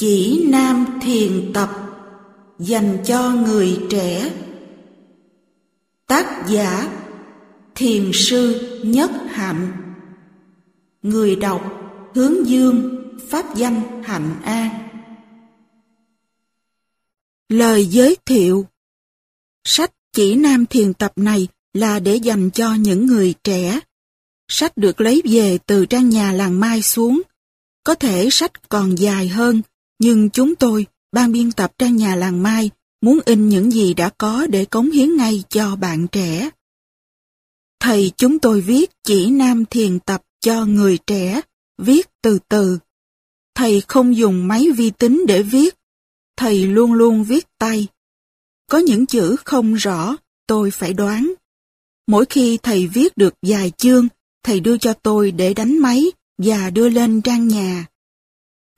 Chỉ nam thiền tập dành cho người trẻ. Tác giả Thiền sư Nhất Hạnh Người đọc Hướng Dương Pháp danh Hạnh An Lời giới thiệu Sách Chỉ Nam Thiền Tập này là để dành cho những người trẻ. Sách được lấy về từ trang nhà làng Mai xuống. Có thể sách còn dài hơn, nhưng chúng tôi, ban biên tập trang nhà làng Mai, muốn in những gì đã có để cống hiến ngay cho bạn trẻ. Thầy chúng tôi viết chỉ nam thiền tập cho người trẻ, viết từ từ. Thầy không dùng máy vi tính để viết, thầy luôn luôn viết tay. Có những chữ không rõ, tôi phải đoán. Mỗi khi thầy viết được vài chương, thầy đưa cho tôi để đánh máy và đưa lên trang nhà.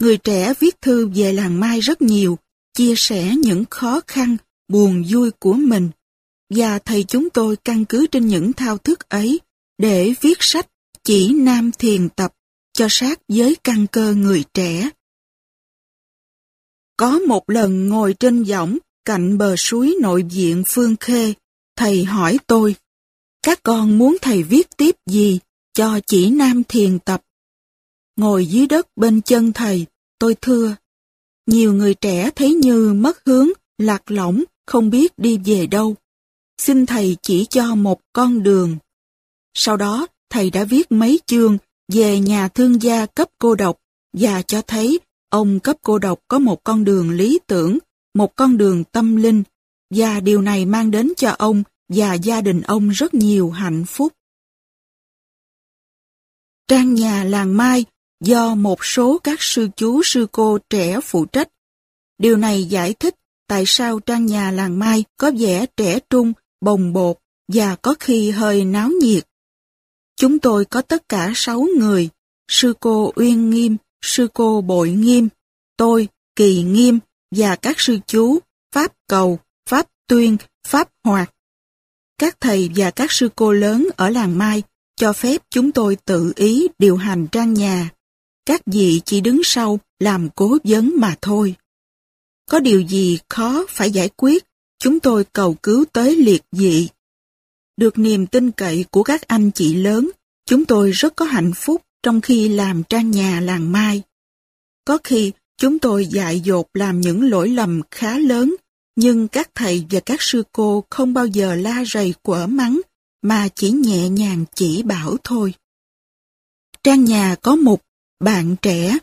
Người trẻ viết thư về làng Mai rất nhiều, chia sẻ những khó khăn, buồn vui của mình. Và thầy chúng tôi căn cứ trên những thao thức ấy để viết sách chỉ nam thiền tập cho sát với căn cơ người trẻ. Có một lần ngồi trên võng cạnh bờ suối nội viện Phương Khê, thầy hỏi tôi, các con muốn thầy viết tiếp gì cho chỉ nam thiền tập? Ngồi dưới đất bên chân thầy, tôi thưa, nhiều người trẻ thấy như mất hướng, lạc lõng, không biết đi về đâu. Xin thầy chỉ cho một con đường. Sau đó, thầy đã viết mấy chương về nhà thương gia cấp cô độc và cho thấy ông cấp cô độc có một con đường lý tưởng, một con đường tâm linh và điều này mang đến cho ông và gia đình ông rất nhiều hạnh phúc. Trang nhà làng Mai do một số các sư chú sư cô trẻ phụ trách. Điều này giải thích tại sao trang nhà làng Mai có vẻ trẻ trung, bồng bột và có khi hơi náo nhiệt. Chúng tôi có tất cả sáu người, sư cô Uyên Nghiêm, sư cô Bội Nghiêm, tôi, Kỳ Nghiêm và các sư chú Pháp Cầu, Pháp Tuyên, Pháp Hoạt. Các thầy và các sư cô lớn ở làng Mai cho phép chúng tôi tự ý điều hành trang nhà. Các vị chỉ đứng sau làm cố vấn mà thôi. Có điều gì khó phải giải quyết, chúng tôi cầu cứu tới liệt dị. Được niềm tin cậy của các anh chị lớn, chúng tôi rất có hạnh phúc trong khi làm trang nhà làng Mai. Có khi chúng tôi dại dột làm những lỗi lầm khá lớn, nhưng các thầy và các sư cô không bao giờ la rầy quở mắng, mà chỉ nhẹ nhàng chỉ bảo thôi. Trang nhà có một bạn trẻ.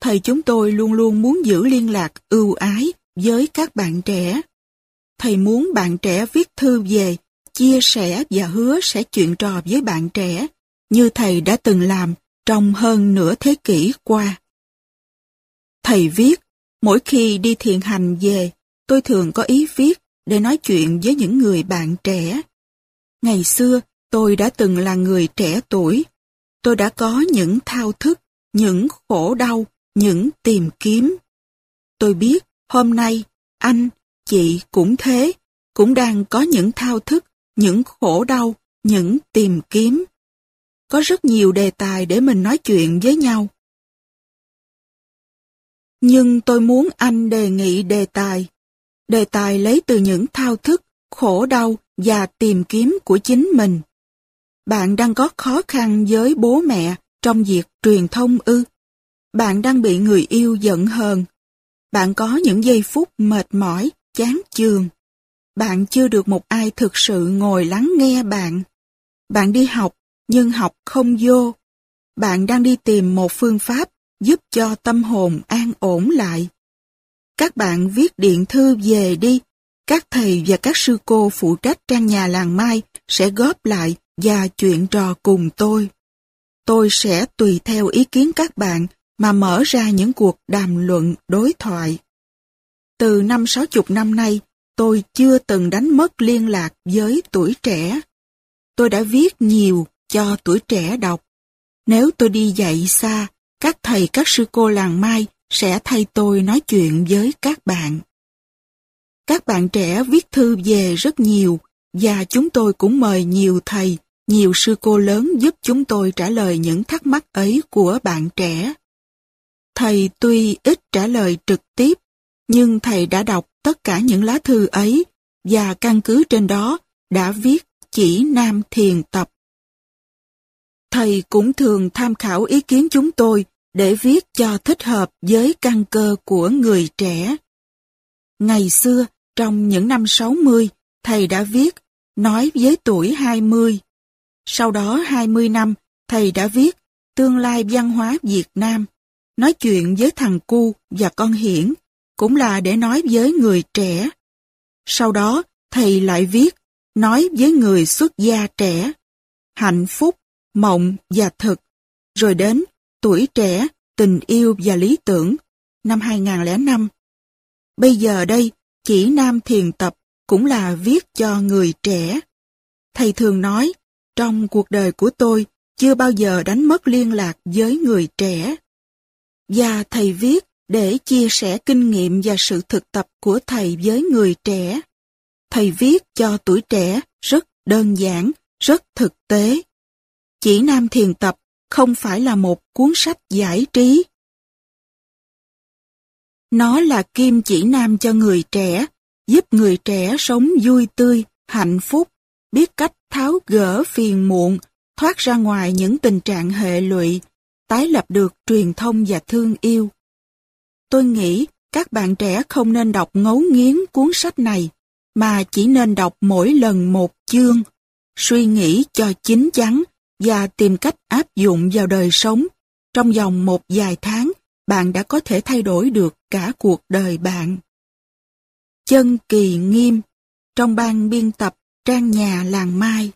Thầy chúng tôi luôn luôn muốn giữ liên lạc ưu ái với các bạn trẻ. Thầy muốn bạn trẻ viết thư về, chia sẻ và hứa sẽ chuyện trò với bạn trẻ, như thầy đã từng làm trong hơn nửa thế kỷ qua. Thầy viết, mỗi khi đi thiền hành về, tôi thường có ý viết để nói chuyện với những người bạn trẻ. Ngày xưa, tôi đã từng là người trẻ tuổi. Tôi đã có những thao thức, những khổ đau, những tìm kiếm. Tôi biết hôm nay, anh, chị cũng thế, cũng đang có những thao thức, những khổ đau, những tìm kiếm. Có rất nhiều đề tài để mình nói chuyện với nhau. Nhưng tôi muốn anh đề nghị đề tài. Đề tài lấy từ những thao thức, khổ đau và tìm kiếm của chính mình. Bạn đang có khó khăn với bố mẹ trong việc truyền thông ư. Bạn đang bị người yêu giận hờn. Bạn có những giây phút mệt mỏi, chán chường. Bạn chưa được một ai thực sự ngồi lắng nghe bạn. Bạn đi học, nhưng học không vô. Bạn đang đi tìm một phương pháp giúp cho tâm hồn an ổn lại. Các bạn viết điện thư về đi, các thầy và các sư cô phụ trách trang nhà làng Mai sẽ góp lại và chuyện trò cùng tôi. Tôi sẽ tùy theo ý kiến các bạn mà mở ra những cuộc đàm luận đối thoại. Từ năm sáu chục năm nay, tôi chưa từng đánh mất liên lạc với tuổi trẻ. Tôi đã viết nhiều cho tuổi trẻ đọc. Nếu tôi đi dạy xa, các thầy các sư cô làng Mai sẽ thay tôi nói chuyện với các bạn. Các bạn trẻ viết thư về rất nhiều và chúng tôi cũng mời nhiều thầy, nhiều sư cô lớn giúp chúng tôi trả lời những thắc mắc ấy của bạn trẻ. Thầy tuy ít trả lời trực tiếp, nhưng thầy đã đọc tất cả những lá thư ấy và căn cứ trên đó đã viết chỉ nam thiền tập. Thầy cũng thường tham khảo ý kiến chúng tôi để viết cho thích hợp với căn cơ của người trẻ. Ngày xưa, trong những năm 60, thầy đã viết Nói với tuổi 20. Sau đó 20 năm, thầy đã viết Tương lai văn hóa Việt Nam. Nói chuyện với thằng cu và con hiển, cũng là để nói với người trẻ. Sau đó, thầy lại viết Nói với người xuất gia trẻ. Hạnh phúc, mộng và thực. Rồi đến Tuổi trẻ, tình yêu và lý tưởng, năm 2005. Bây giờ đây, chỉ nam thiền tập cũng là viết cho người trẻ. Thầy thường nói, trong cuộc đời của tôi chưa bao giờ đánh mất liên lạc với người trẻ. Và thầy viết để chia sẻ kinh nghiệm và sự thực tập của thầy với người trẻ. Thầy viết cho tuổi trẻ rất đơn giản, rất thực tế. Chỉ Nam Thiền Tập không phải là một cuốn sách giải trí. Nó là kim chỉ nam cho người trẻ, giúp người trẻ sống vui tươi, hạnh phúc, biết cách tháo gỡ phiền muộn, thoát ra ngoài những tình trạng hệ lụy, tái lập được truyền thông và thương yêu. Tôi nghĩ các bạn trẻ không nên đọc ngấu nghiến cuốn sách này, mà chỉ nên đọc mỗi lần một chương, suy nghĩ cho chín chắn và tìm cách áp dụng vào đời sống. Trong vòng một vài tháng, bạn đã có thể thay đổi được cả cuộc đời bạn. Chân kỳ nghiêm, trong ban biên tập trang nhà làng Mai.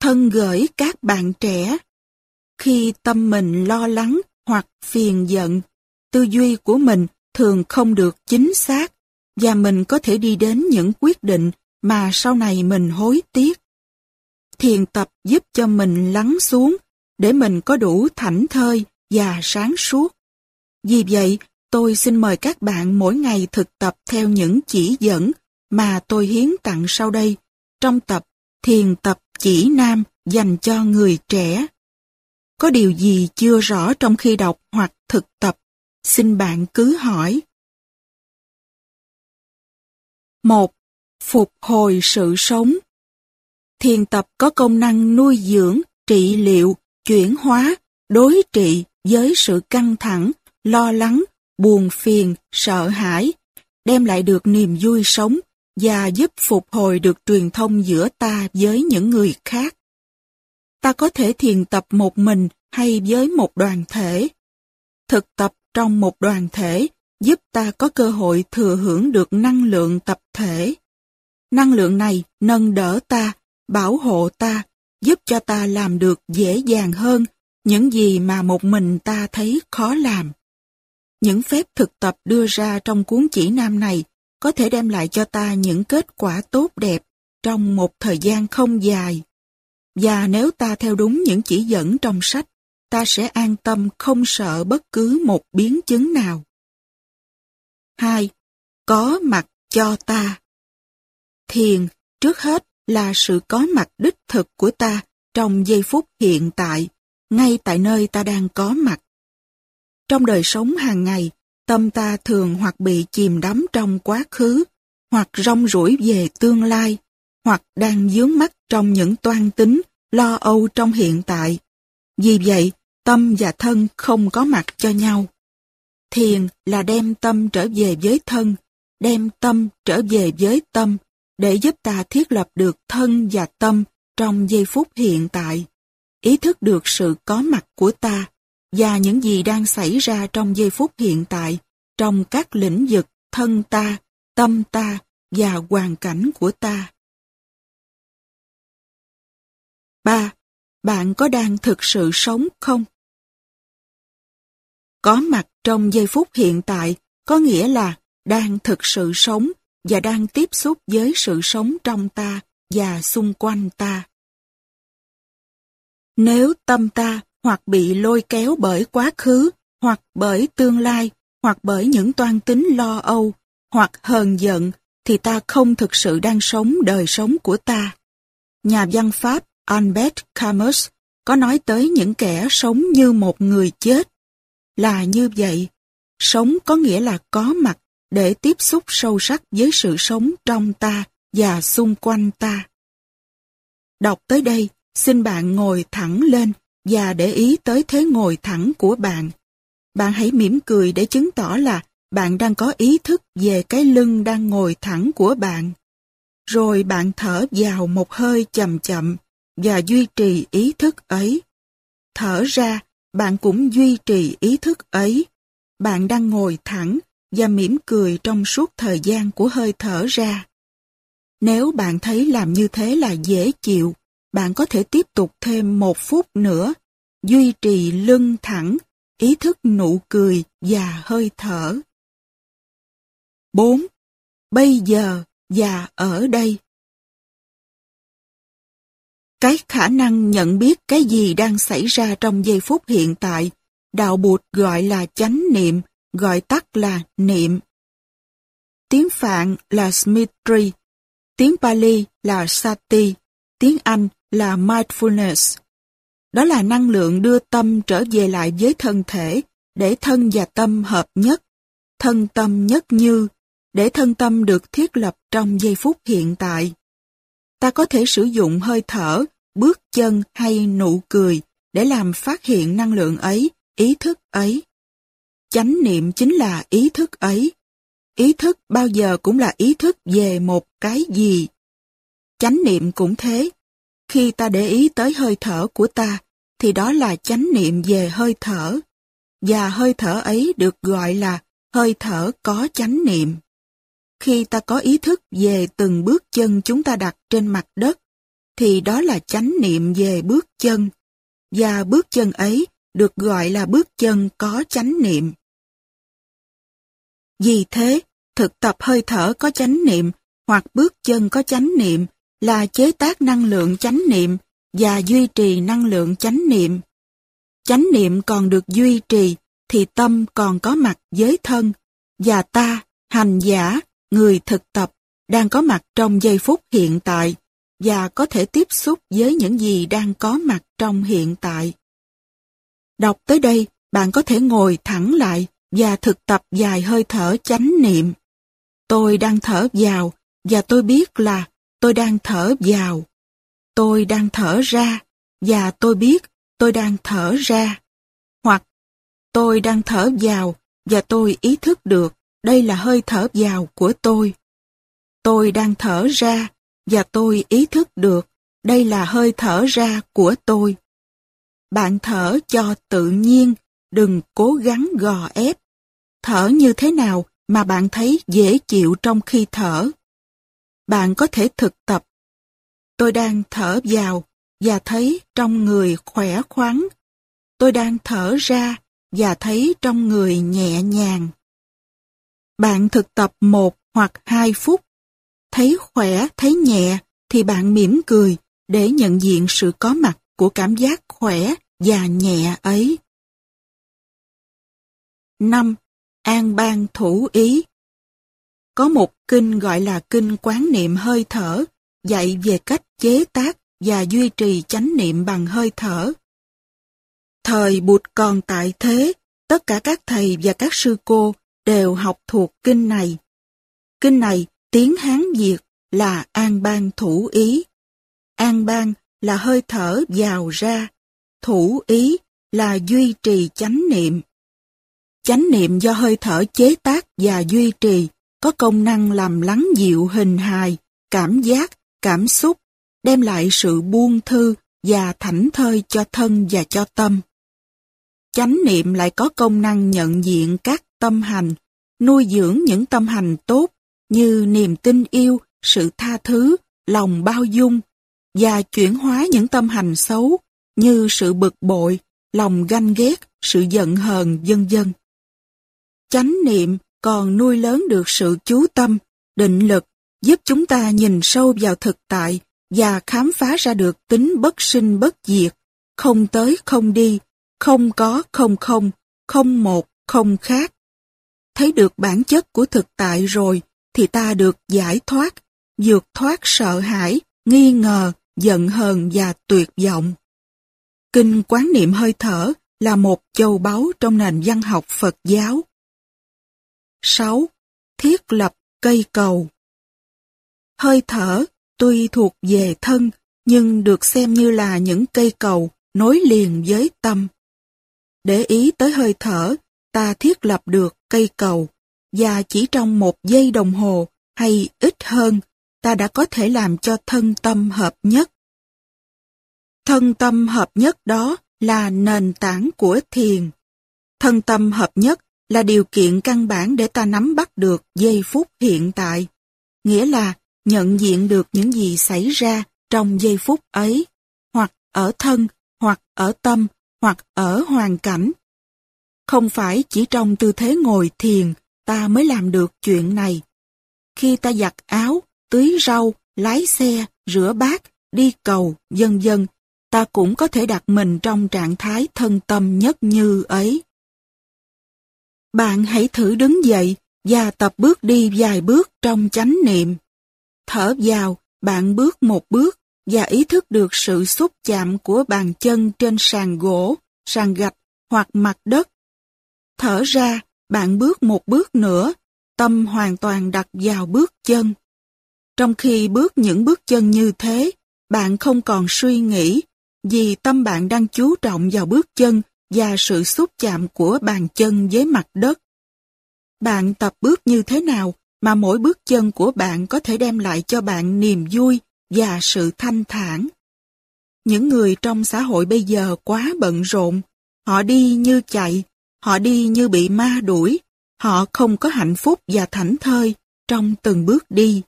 Thân gửi các bạn trẻ, khi tâm mình lo lắng hoặc phiền giận, tư duy của mình thường không được chính xác và mình có thể đi đến những quyết định mà sau này mình hối tiếc. Thiền tập giúp cho mình lắng xuống để mình có đủ thảnh thơi và sáng suốt. Vì vậy, tôi xin mời các bạn mỗi ngày thực tập theo những chỉ dẫn mà tôi hiến tặng sau đây trong tập Thiền tập chỉ nam dành cho người trẻ. Có điều gì chưa rõ trong khi đọc hoặc thực tập, xin bạn cứ hỏi. 1. Phục hồi sự sống Thiền tập có công năng nuôi dưỡng, trị liệu, chuyển hóa, đối trị với sự căng thẳng, lo lắng, buồn phiền, sợ hãi, đem lại được niềm vui sống và giúp phục hồi được truyền thông giữa ta với những người khác. Ta có thể thiền tập một mình hay với một đoàn thể. Thực tập trong một đoàn thể giúp ta có cơ hội thừa hưởng được năng lượng tập thể. Năng lượng này nâng đỡ ta, bảo hộ ta, giúp cho ta làm được dễ dàng hơn những gì mà một mình ta thấy khó làm. Những phép thực tập đưa ra trong cuốn chỉ nam này có thể đem lại cho ta những kết quả tốt đẹp trong một thời gian không dài. Và nếu ta theo đúng những chỉ dẫn trong sách, ta sẽ an tâm không sợ bất cứ một biến chứng nào. 2. Có mặt cho ta. Thiền, trước hết, là sự có mặt đích thực của ta trong giây phút hiện tại, ngay tại nơi ta đang có mặt. Trong đời sống hàng ngày, tâm ta thường hoặc bị chìm đắm trong quá khứ, hoặc rong rủi về tương lai, hoặc đang dướng mắt trong những toan tính, lo âu trong hiện tại. Vì vậy, tâm và thân không có mặt cho nhau. Thiền là đem tâm trở về với thân, đem tâm trở về với tâm, để giúp ta thiết lập được thân và tâm trong giây phút hiện tại, ý thức được sự có mặt của ta và những gì đang xảy ra trong giây phút hiện tại trong các lĩnh vực thân ta, tâm ta và hoàn cảnh của ta. 3. Bạn có đang thực sự sống không? Có mặt trong giây phút hiện tại có nghĩa là đang thực sự sống và đang tiếp xúc với sự sống trong ta và xung quanh ta. Nếu tâm ta hoặc bị lôi kéo bởi quá khứ, hoặc bởi tương lai, hoặc bởi những toan tính lo âu, hoặc hờn giận, thì ta không thực sự đang sống đời sống của ta. Nhà văn Pháp Albert Camus có nói tới những kẻ sống như một người chết. là như vậy. Sống có nghĩa là có mặt để tiếp xúc sâu sắc với sự sống trong ta và xung quanh ta. Đọc tới đây, xin bạn ngồi thẳng lên và để ý tới thế ngồi thẳng của bạn. Bạn hãy mỉm cười để chứng tỏ là bạn đang có ý thức về cái lưng đang ngồi thẳng của bạn. Rồi bạn thở vào một hơi chậm chậm và duy trì ý thức ấy. Thở ra, bạn cũng duy trì ý thức ấy. Bạn đang ngồi thẳng và mỉm cười trong suốt thời gian của hơi thở ra. Nếu bạn thấy làm như thế là dễ chịu, bạn có thể tiếp tục thêm một phút nữa, duy trì lưng thẳng, ý thức nụ cười và hơi thở. 4. Bây giờ và ở đây. Cái khả năng nhận biết cái gì đang xảy ra trong giây phút hiện tại, đạo bụt gọi là chánh niệm, gọi tắt là niệm. Tiếng Phạn là Smitri, tiếng Pali là Sati, tiếng Anh là Mindfulness. Đó là năng lượng đưa tâm trở về lại với thân thể, để thân và tâm hợp nhất, thân tâm nhất như, để thân tâm được thiết lập trong giây phút hiện tại. Ta có thể sử dụng hơi thở, bước chân hay nụ cười để làm phát hiện năng lượng ấy, ý thức ấy. Chánh niệm chính là ý thức ấy. Ý thức bao giờ cũng là ý thức về một cái gì. Chánh niệm cũng thế. Khi ta để ý tới hơi thở của ta, thì đó là chánh niệm về hơi thở. Và hơi thở ấy được gọi là hơi thở có chánh niệm. Khi ta có ý thức về từng bước chân chúng ta đặt trên mặt đất, thì đó là chánh niệm về bước chân. Và bước chân ấy được gọi là bước chân có chánh niệm. Vì thế, thực tập hơi thở có chánh niệm hoặc bước chân có chánh niệm là chế tác năng lượng chánh niệm và duy trì năng lượng chánh niệm. Chánh niệm còn được duy trì thì tâm còn có mặt với thân và ta, hành giả, người thực tập đang có mặt trong giây phút hiện tại và có thể tiếp xúc với những gì đang có mặt trong hiện tại. Đọc tới đây, bạn có thể ngồi thẳng lại và thực tập dài hơi thở chánh niệm. Tôi đang thở vào và tôi biết là tôi đang thở vào. Tôi đang thở ra và tôi biết tôi đang thở ra. Hoặc tôi đang thở vào và tôi ý thức được đây là hơi thở vào của tôi. Tôi đang thở ra và tôi ý thức được đây là hơi thở ra của tôi. Bạn thở cho tự nhiên, đừng cố gắng gò ép. Thở như thế nào mà bạn thấy dễ chịu trong khi thở. Bạn có thể thực tập. Tôi đang thở vào và thấy trong người khỏe khoắn. Tôi đang thở ra và thấy trong người nhẹ nhàng. Bạn thực tập một hoặc hai phút. Thấy khỏe, thấy nhẹ thì bạn mỉm cười để nhận diện sự có mặt của cảm giác khỏe và nhẹ ấy. 5. An ban thủ ý có một kinh gọi là kinh quán niệm hơi thở, dạy về cách chế tác và duy trì chánh niệm bằng hơi thở. Thời Bụt còn tại thế, tất cả các thầy và các sư cô đều học thuộc kinh này. Kinh này, tiếng Hán Việt là an ban thủ ý. An ban là hơi thở vào ra, thủ ý là duy trì chánh niệm. Chánh niệm do hơi thở chế tác và duy trì có công năng làm lắng dịu hình hài, cảm giác, cảm xúc, đem lại sự buông thư và thảnh thơi cho thân và cho tâm. Chánh niệm lại có công năng nhận diện các tâm hành, nuôi dưỡng những tâm hành tốt như niềm tin yêu, sự tha thứ, lòng bao dung và chuyển hóa những tâm hành xấu như sự bực bội, lòng ganh ghét, sự giận hờn, vân vân. Chánh niệm còn nuôi lớn được sự chú tâm, định lực, giúp chúng ta nhìn sâu vào thực tại và khám phá ra được tính bất sinh bất diệt, không tới không đi, không có không không, không một không khác. Thấy được bản chất của thực tại rồi thì ta được giải thoát, vượt thoát sợ hãi, nghi ngờ, giận hờn và tuyệt vọng. Kinh quán niệm hơi thở là một châu báu trong nền văn học Phật giáo. 6. Thiết lập cây cầu Hơi thở tuy thuộc về thân nhưng được xem như là những cây cầu nối liền với tâm. Để ý tới hơi thở, ta thiết lập được cây cầu và chỉ trong một giây đồng hồ hay ít hơn, ta đã có thể làm cho thân tâm hợp nhất. Thân tâm hợp nhất đó là nền tảng của thiền. Thân tâm hợp nhất là điều kiện căn bản để ta nắm bắt được giây phút hiện tại, nghĩa là nhận diện được những gì xảy ra trong giây phút ấy, hoặc ở thân, hoặc ở tâm, hoặc ở hoàn cảnh. Không phải chỉ trong tư thế ngồi thiền ta mới làm được chuyện này. Khi ta giặt áo, tưới rau, lái xe, rửa bát, đi cầu, dân dân, ta cũng có thể đặt mình trong trạng thái thân tâm nhất như ấy. Bạn hãy thử đứng dậy và tập bước đi vài bước trong chánh niệm. Thở vào, bạn bước một bước và ý thức được sự xúc chạm của bàn chân trên sàn gỗ, sàn gạch hoặc mặt đất. Thở ra, bạn bước một bước nữa, tâm hoàn toàn đặt vào bước chân. Trong khi bước những bước chân như thế, bạn không còn suy nghĩ, vì tâm bạn đang chú trọng vào bước chân và sự xúc chạm của bàn chân với mặt đất. Bạn tập bước như thế nào mà mỗi bước chân của bạn có thể đem lại cho bạn niềm vui và sự thanh thản. Những người trong xã hội bây giờ quá bận rộn, họ đi như chạy, họ đi như bị ma đuổi, họ không có hạnh phúc và thảnh thơi trong từng bước đi.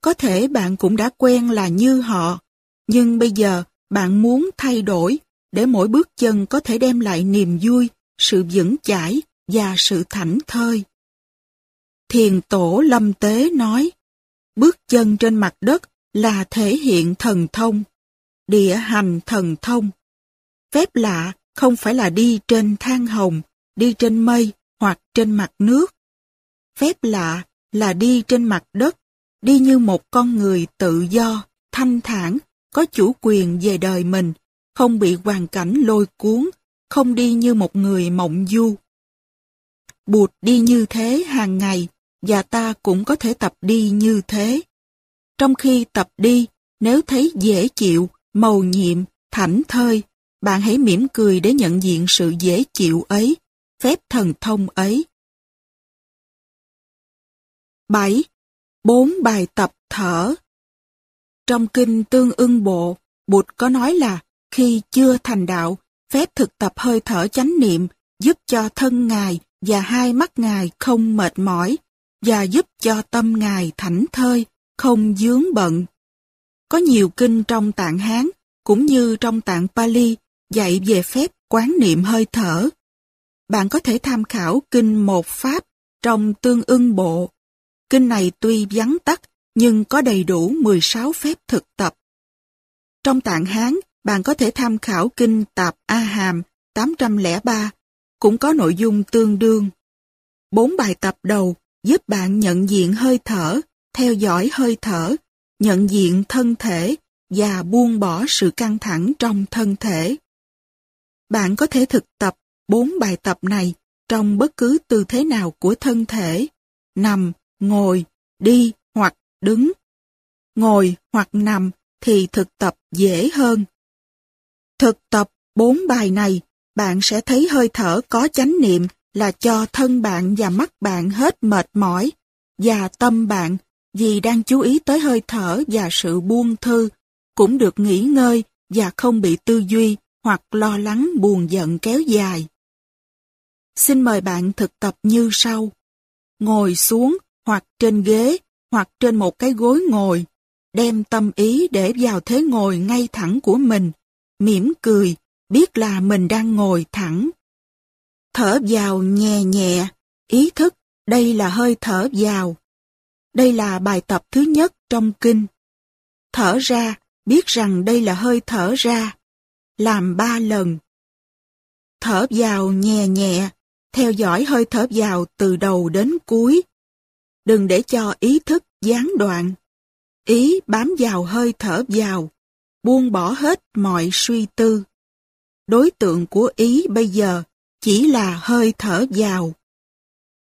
Có thể bạn cũng đã quen là như họ, nhưng bây giờ bạn muốn thay đổi để mỗi bước chân có thể đem lại niềm vui, sự vững chãi và sự thảnh thơi. Thiền tổ Lâm Tế nói, bước chân trên mặt đất là thể hiện thần thông, địa hành thần thông. Phép lạ không phải là đi trên than hồng, đi trên mây hoặc trên mặt nước. Phép lạ là đi trên mặt đất, đi như một con người tự do, thanh thản, có chủ quyền về đời mình, không bị hoàn cảnh lôi cuốn, không đi như một người mộng du. Bụt đi như thế hàng ngày, và ta cũng có thể tập đi như thế. Trong khi tập đi, nếu thấy dễ chịu, màu nhiệm, thảnh thơi, bạn hãy mỉm cười để nhận diện sự dễ chịu ấy, phép thần thông ấy. 7. Bốn bài tập thở Trong kinh Tương ưng bộ, Bụt có nói là khi chưa thành đạo, phép thực tập hơi thở chánh niệm giúp cho thân Ngài và hai mắt Ngài không mệt mỏi và giúp cho tâm Ngài thảnh thơi, không dướng bận. Có nhiều kinh trong tạng Hán, cũng như trong tạng Pali, dạy về phép quán niệm hơi thở. Bạn có thể tham khảo kinh một pháp trong tương ưng bộ. Kinh này tuy vắn tắt, nhưng có đầy đủ 16 phép thực tập. Trong tạng Hán, bạn có thể tham khảo kinh Tạp A Hàm 803, cũng có nội dung tương đương. Bốn bài tập đầu giúp bạn nhận diện hơi thở, theo dõi hơi thở, nhận diện thân thể và buông bỏ sự căng thẳng trong thân thể. Bạn có thể thực tập bốn bài tập này trong bất cứ tư thế nào của thân thể, nằm, ngồi, đi hoặc đứng. Ngồi hoặc nằm thì thực tập dễ hơn. Thực tập bốn bài này, bạn sẽ thấy hơi thở có chánh niệm là cho thân bạn và mắt bạn hết mệt mỏi, và tâm bạn vì đang chú ý tới hơi thở và sự buông thư, cũng được nghỉ ngơi và không bị tư duy hoặc lo lắng buồn giận kéo dài. Xin mời bạn thực tập như sau. Ngồi xuống hoặc trên ghế hoặc trên một cái gối ngồi, đem tâm ý để vào thế ngồi ngay thẳng của mình, mỉm cười, biết là mình đang ngồi thẳng. Thở vào nhẹ nhẹ, ý thức đây là hơi thở vào. Đây là bài tập thứ nhất trong kinh. Thở ra, biết rằng đây là hơi thở ra. Làm ba lần. Thở vào nhẹ nhẹ, theo dõi hơi thở vào từ đầu đến cuối. Đừng để cho ý thức gián đoạn. Ý bám vào hơi thở vào, buông bỏ hết mọi suy tư. đối tượng của ý bây giờ chỉ là hơi thở vào.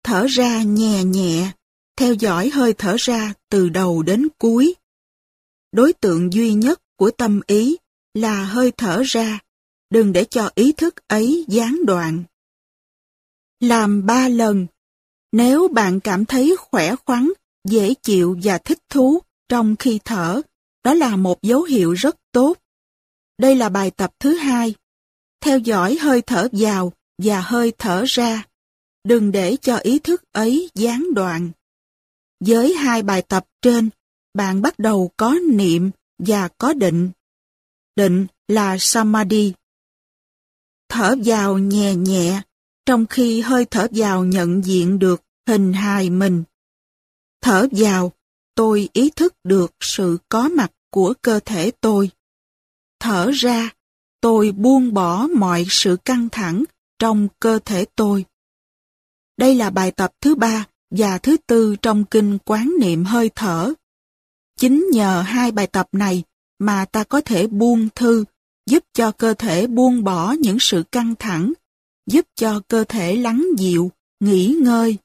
Thở ra nhẹ nhẹ, theo dõi hơi thở ra từ đầu đến cuối. Đối tượng duy nhất của tâm ý là hơi thở ra, đừng để cho ý thức ấy gián đoạn. Làm ba lần. Nếu bạn cảm thấy khỏe khoắn, dễ chịu và thích thú trong khi thở, đó là một dấu hiệu rất tốt. Đây là bài tập thứ hai. Theo dõi hơi thở vào và hơi thở ra. Đừng để cho ý thức ấy gián đoạn. Với hai bài tập trên, bạn bắt đầu có niệm và có định. Định là Samadhi. Thở vào nhẹ nhẹ, trong khi hơi thở vào nhận diện được hình hài mình. Thở vào, tôi ý thức được sự có mặt của cơ thể tôi. Thở ra, tôi buông bỏ mọi sự căng thẳng trong cơ thể tôi. Đây là bài tập thứ ba và thứ tư trong kinh quán niệm hơi thở. Chính nhờ hai bài tập này mà ta có thể buông thư, giúp cho cơ thể buông bỏ những sự căng thẳng, giúp cho cơ thể lắng dịu, nghỉ ngơi.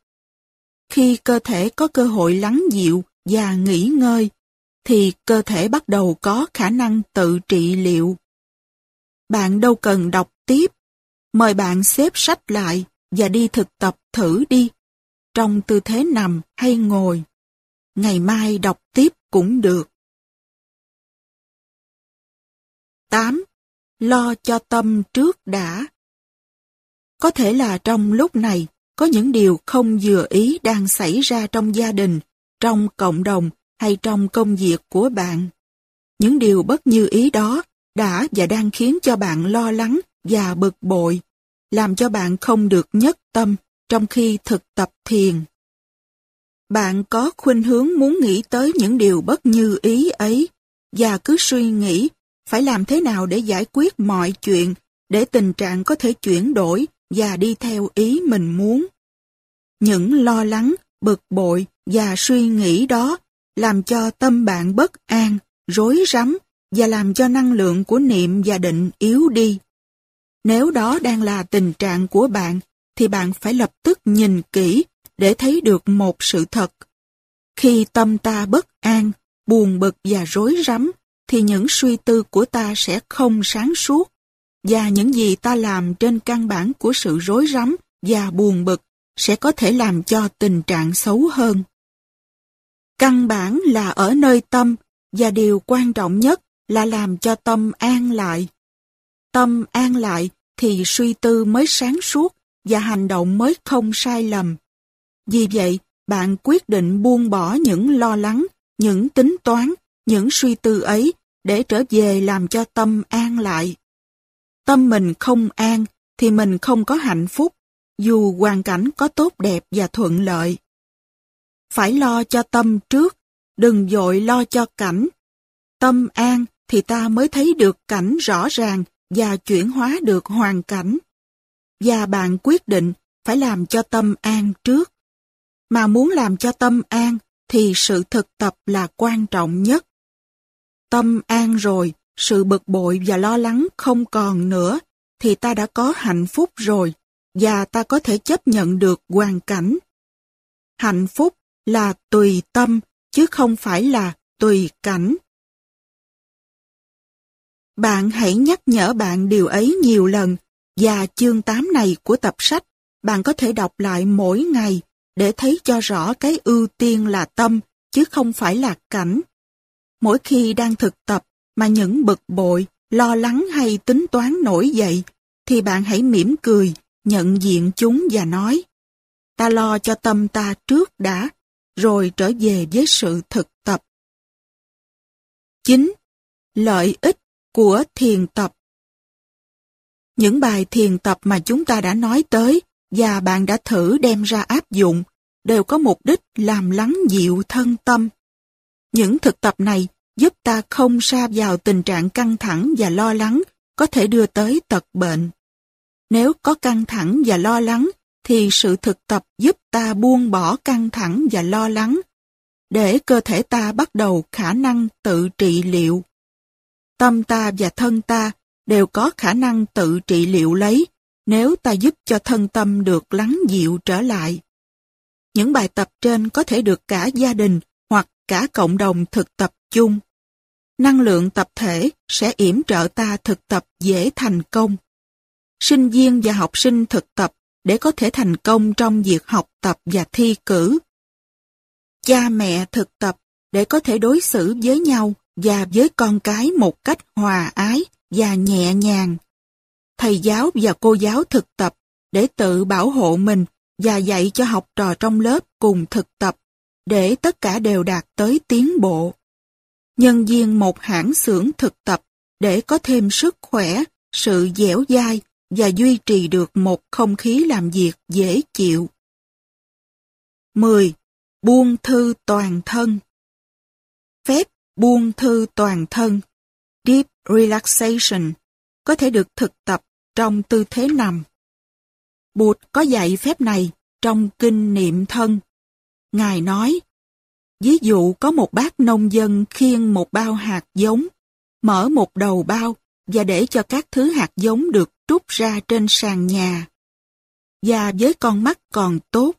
Khi cơ thể có cơ hội lắng dịu và nghỉ ngơi, thì cơ thể bắt đầu có khả năng tự trị liệu. Bạn đâu cần đọc tiếp, mời bạn xếp sách lại và đi thực tập thử đi, trong tư thế nằm hay ngồi. Ngày mai đọc tiếp cũng được. 8. Lo cho tâm trước đã. Có thể là trong lúc này, có những điều không vừa ý đang xảy ra trong gia đình, trong cộng đồng hay trong công việc của bạn. Những điều bất như ý đó đã và đang khiến cho bạn lo lắng và bực bội, làm cho bạn không được nhất tâm trong khi thực tập thiền. Bạn có khuynh hướng muốn nghĩ tới những điều bất như ý ấy và cứ suy nghĩ phải làm thế nào để giải quyết mọi chuyện để tình trạng có thể chuyển đổi và đi theo ý mình muốn. Những lo lắng, bực bội và suy nghĩ đó làm cho tâm bạn bất an, rối rắm và làm cho năng lượng của niệm và định yếu đi. Nếu đó đang là tình trạng của bạn, thì bạn phải lập tức nhìn kỹ để thấy được một sự thật. Khi tâm ta bất an, buồn bực và rối rắm, thì những suy tư của ta sẽ không sáng suốt, và những gì ta làm trên căn bản của sự rối rắm và buồn bực sẽ có thể làm cho tình trạng xấu hơn. Căn bản là ở nơi tâm, và điều quan trọng nhất là làm cho tâm an lại. Tâm an lại thì suy tư mới sáng suốt và hành động mới không sai lầm. Vì vậy, bạn quyết định buông bỏ những lo lắng, những tính toán, những suy tư ấy để trở về làm cho tâm an lại. Tâm mình không an thì mình không có hạnh phúc, dù hoàn cảnh có tốt đẹp và thuận lợi. Phải lo cho tâm trước, đừng dội lo cho cảnh. Tâm an thì ta mới thấy được cảnh rõ ràng và chuyển hóa được hoàn cảnh. Và bạn quyết định phải làm cho tâm an trước. Mà muốn làm cho tâm an thì sự thực tập là quan trọng nhất. Tâm an rồi, sự bực bội và lo lắng không còn nữa, thì ta đã có hạnh phúc rồi, và ta có thể chấp nhận được hoàn cảnh. Hạnh phúc là tùy tâm, chứ không phải là tùy cảnh. Bạn hãy nhắc nhở bạn điều ấy nhiều lần, và chương 8 này của tập sách, bạn có thể đọc lại mỗi ngày để thấy cho rõ cái ưu tiên là tâm, chứ không phải là cảnh. Mỗi khi đang thực tập mà những bực bội, lo lắng hay tính toán nổi dậy, thì bạn hãy mỉm cười, nhận diện chúng và nói, ta lo cho tâm ta trước đã, rồi trở về với sự thực tập. 9. Lợi ích của thiền tập Những bài thiền tập mà chúng ta đã nói tới và bạn đã thử đem ra áp dụng đều có mục đích làm lắng dịu thân tâm. Những thực tập này giúp ta không sa vào tình trạng căng thẳng và lo lắng có thể đưa tới tật bệnh. Nếu có căng thẳng và lo lắng, thì sự thực tập giúp ta buông bỏ căng thẳng và lo lắng, để cơ thể ta bắt đầu khả năng tự trị liệu. Tâm ta và thân ta đều có khả năng tự trị liệu lấy nếu ta giúp cho thân tâm được lắng dịu trở lại. Những bài tập trên có thể được cả gia đình hoặc cả cộng đồng thực tập chung. Năng lượng tập thể sẽ yểm trợ ta thực tập dễ thành công. Sinh viên và học sinh thực tập để có thể thành công trong việc học tập và thi cử. Cha mẹ thực tập để có thể đối xử với nhau và với con cái một cách hòa ái và nhẹ nhàng. Thầy giáo và cô giáo thực tập để tự bảo hộ mình và dạy cho học trò trong lớp cùng thực tập để tất cả đều đạt tới tiến bộ. Nhân viên một hãng xưởng thực tập để có thêm sức khỏe, sự dẻo dai và duy trì được một không khí làm việc dễ chịu. 10. Buông thư toàn thân Phép buông thư toàn thân Deep Relaxation có thể được thực tập trong tư thế nằm. Bụt có dạy phép này trong kinh niệm thân. Ngài nói, ví dụ có một bác nông dân khiêng một bao hạt giống, mở một đầu bao và để cho các thứ hạt giống được trút ra trên sàn nhà. Và với con mắt còn tốt,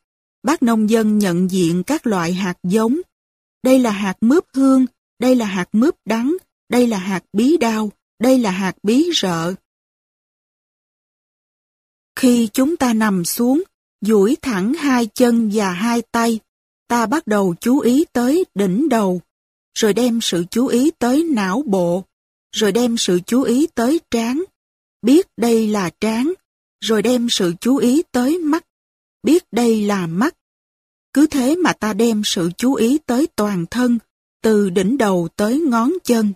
bác nông dân nhận diện các loại hạt giống. Đây là hạt mướp hương, đây là hạt mướp đắng, đây là hạt bí đao, đây là hạt bí rợ. Khi chúng ta nằm xuống, duỗi thẳng hai chân và hai tay, ta bắt đầu chú ý tới đỉnh đầu, rồi đem sự chú ý tới não bộ, rồi đem sự chú ý tới trán, biết đây là trán, rồi đem sự chú ý tới mắt, biết đây là mắt. Cứ thế mà ta đem sự chú ý tới toàn thân, từ đỉnh đầu tới ngón chân.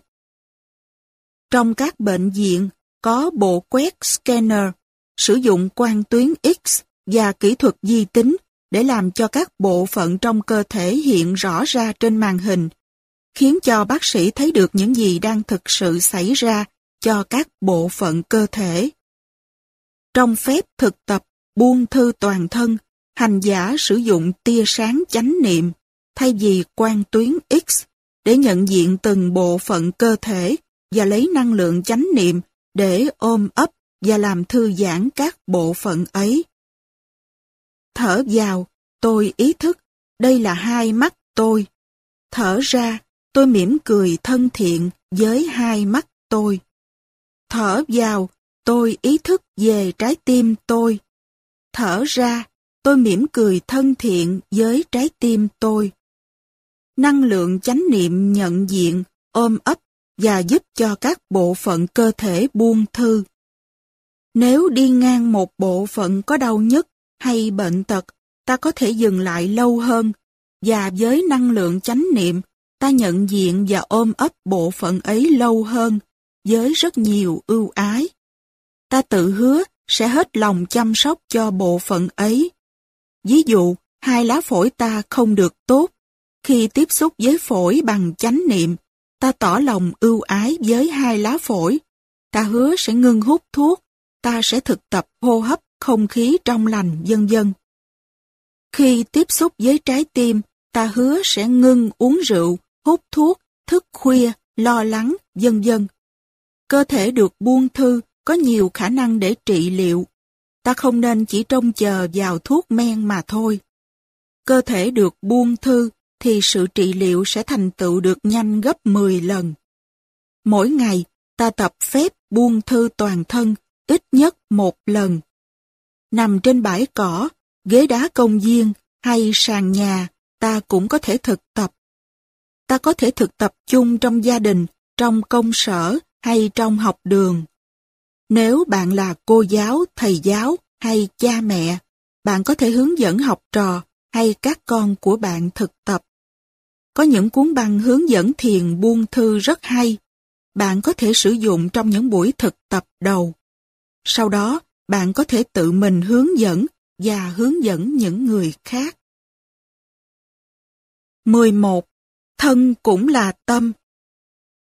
Trong các bệnh viện có bộ quét scanner, sử dụng quang tuyến X và kỹ thuật di tính để làm cho các bộ phận trong cơ thể hiện rõ ra trên màn hình, khiến cho bác sĩ thấy được những gì đang thực sự xảy ra cho các bộ phận cơ thể. Trong phép thực tập buông thư toàn thân, hành giả sử dụng tia sáng chánh niệm thay vì quang tuyến X để nhận diện từng bộ phận cơ thể và lấy năng lượng chánh niệm để ôm ấp và làm thư giãn các bộ phận ấy. Thở vào, tôi ý thức, đây là hai mắt tôi. Thở ra, tôi mỉm cười thân thiện với hai mắt tôi. Thở vào, tôi ý thức về trái tim tôi. Thở ra, tôi mỉm cười thân thiện với trái tim tôi. Năng lượng chánh niệm nhận diện, ôm ấp và giúp cho các bộ phận cơ thể buông thư. Nếu đi ngang một bộ phận có đau nhức hay bệnh tật, ta có thể dừng lại lâu hơn, và với năng lượng chánh niệm, ta nhận diện và ôm ấp bộ phận ấy lâu hơn, với rất nhiều ưu ái. Ta tự hứa sẽ hết lòng chăm sóc cho bộ phận ấy. Ví dụ, hai lá phổi ta không được tốt. Khi tiếp xúc với phổi bằng chánh niệm, ta tỏ lòng ưu ái với hai lá phổi. Ta hứa sẽ ngưng hút thuốc, ta sẽ thực tập hô hấp không khí trong lành vân vân. Khi tiếp xúc với trái tim, ta hứa sẽ ngưng uống rượu, hút thuốc, thức khuya, lo lắng, vân dân. Cơ thể được buông thư có nhiều khả năng để trị liệu. Ta không nên chỉ trông chờ vào thuốc men mà thôi. Cơ thể được buông thư thì sự trị liệu sẽ thành tựu được nhanh gấp 10 lần. Mỗi ngày, ta tập phép buông thư toàn thân ít nhất một lần. Nằm trên bãi cỏ, ghế đá công viên hay sàn nhà, ta cũng có thể thực tập. Ta có thể thực tập chung trong gia đình, trong công sở hay trong học đường. Nếu bạn là cô giáo, thầy giáo hay cha mẹ, bạn có thể hướng dẫn học trò hay các con của bạn thực tập. Có những cuốn băng hướng dẫn thiền buông thư rất hay. Bạn có thể sử dụng trong những buổi thực tập đầu. Sau đó, bạn có thể tự mình hướng dẫn và hướng dẫn những người khác. 11. Thân cũng là tâm.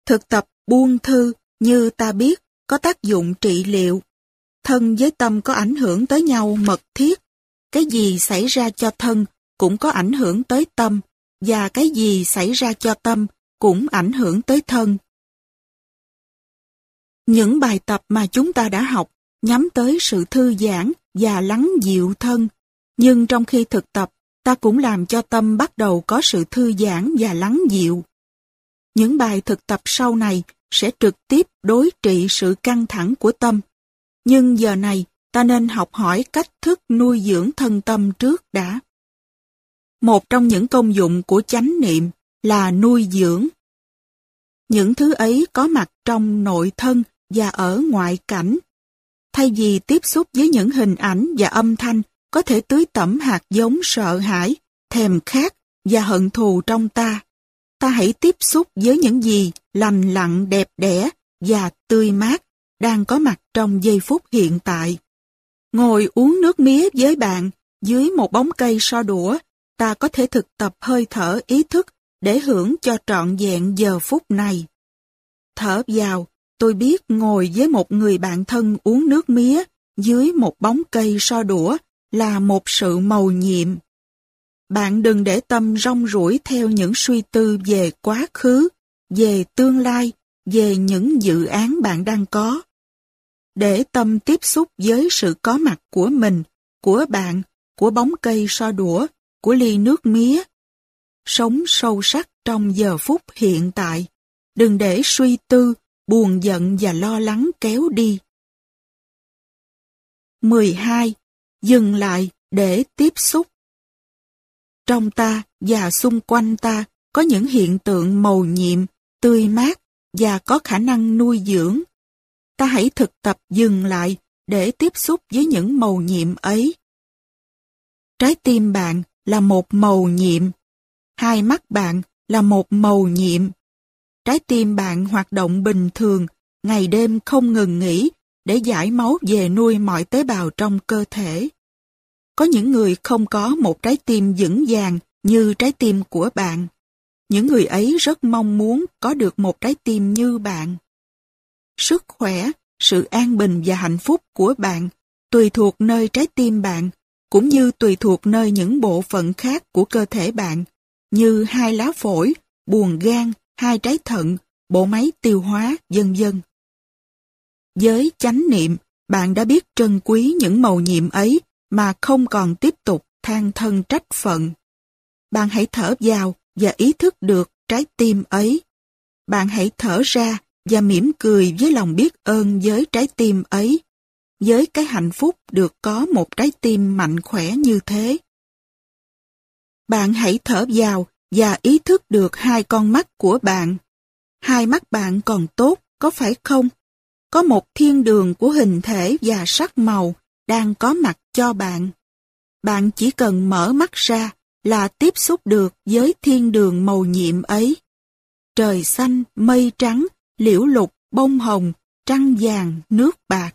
Thực tập buông thư như ta biết có tác dụng trị liệu. Thân với tâm có ảnh hưởng tới nhau mật thiết. Cái gì xảy ra cho thân cũng có ảnh hưởng tới tâm, và cái gì xảy ra cho tâm cũng ảnh hưởng tới thân. Những bài tập mà chúng ta đã học nhắm tới sự thư giãn và lắng dịu thân. Nhưng trong khi thực tập, ta cũng làm cho tâm bắt đầu có sự thư giãn và lắng dịu. Những bài thực tập sau này sẽ trực tiếp đối trị sự căng thẳng của tâm. Nhưng giờ này, ta nên học hỏi cách thức nuôi dưỡng thân tâm trước đã. Một trong những công dụng của chánh niệm là nuôi dưỡng. Những thứ ấy có mặt trong nội thân và ở ngoại cảnh. Thay vì tiếp xúc với những hình ảnh và âm thanh có thể tưới tẩm hạt giống sợ hãi, thèm khát và hận thù trong ta, ta hãy tiếp xúc với những gì lành lặn đẹp đẽ và tươi mát đang có mặt trong giây phút hiện tại. Ngồi uống nước mía với bạn dưới một bóng cây so đũa, ta có thể thực tập hơi thở ý thức để hưởng cho trọn vẹn giờ phút này. Thở vào, tôi biết ngồi với một người bạn thân uống nước mía dưới một bóng cây so đũa là một sự màu nhiệm. Bạn đừng để tâm rong ruổi theo những suy tư về quá khứ, về tương lai, về những dự án bạn đang có. Để tâm tiếp xúc với sự có mặt của mình, của bạn, của bóng cây so đũa, của ly nước mía. Sống sâu sắc trong giờ phút hiện tại. Đừng để suy tư, buồn giận và lo lắng kéo đi. 12. Dừng lại để tiếp xúc. Trong ta và xung quanh ta có những hiện tượng màu nhiệm, tươi mát và có khả năng nuôi dưỡng. Ta hãy thực tập dừng lại để tiếp xúc với những màu nhiệm ấy. Trái tim bạn là một màu nhiệm, hai mắt bạn là một màu nhiệm. Trái tim bạn hoạt động bình thường, ngày đêm không ngừng nghỉ để giải máu về nuôi mọi tế bào trong cơ thể. Có những người không có một trái tim vững vàng như trái tim của bạn. Những người ấy rất mong muốn có được một trái tim như bạn. Sức khỏe, sự an bình và hạnh phúc của bạn tùy thuộc nơi trái tim bạn, cũng như tùy thuộc nơi những bộ phận khác của cơ thể bạn, như hai lá phổi, buồng gan, hai trái thận, bộ máy tiêu hóa, vân vân. Với chánh niệm, bạn đã biết trân quý những màu nhiệm ấy mà không còn tiếp tục than thân trách phận. Bạn hãy thở vào và ý thức được trái tim ấy. Bạn hãy thở ra và mỉm cười với lòng biết ơn với trái tim ấy, với cái hạnh phúc được có một trái tim mạnh khỏe như thế. Bạn hãy thở vào và ý thức được hai con mắt của bạn. Hai mắt bạn còn tốt, có phải không? Có một thiên đường của hình thể và sắc màu đang có mặt cho bạn. Bạn chỉ cần mở mắt ra là tiếp xúc được với thiên đường màu nhiệm ấy. Trời xanh, mây trắng, liễu lục, bông hồng, trăng vàng, nước bạc.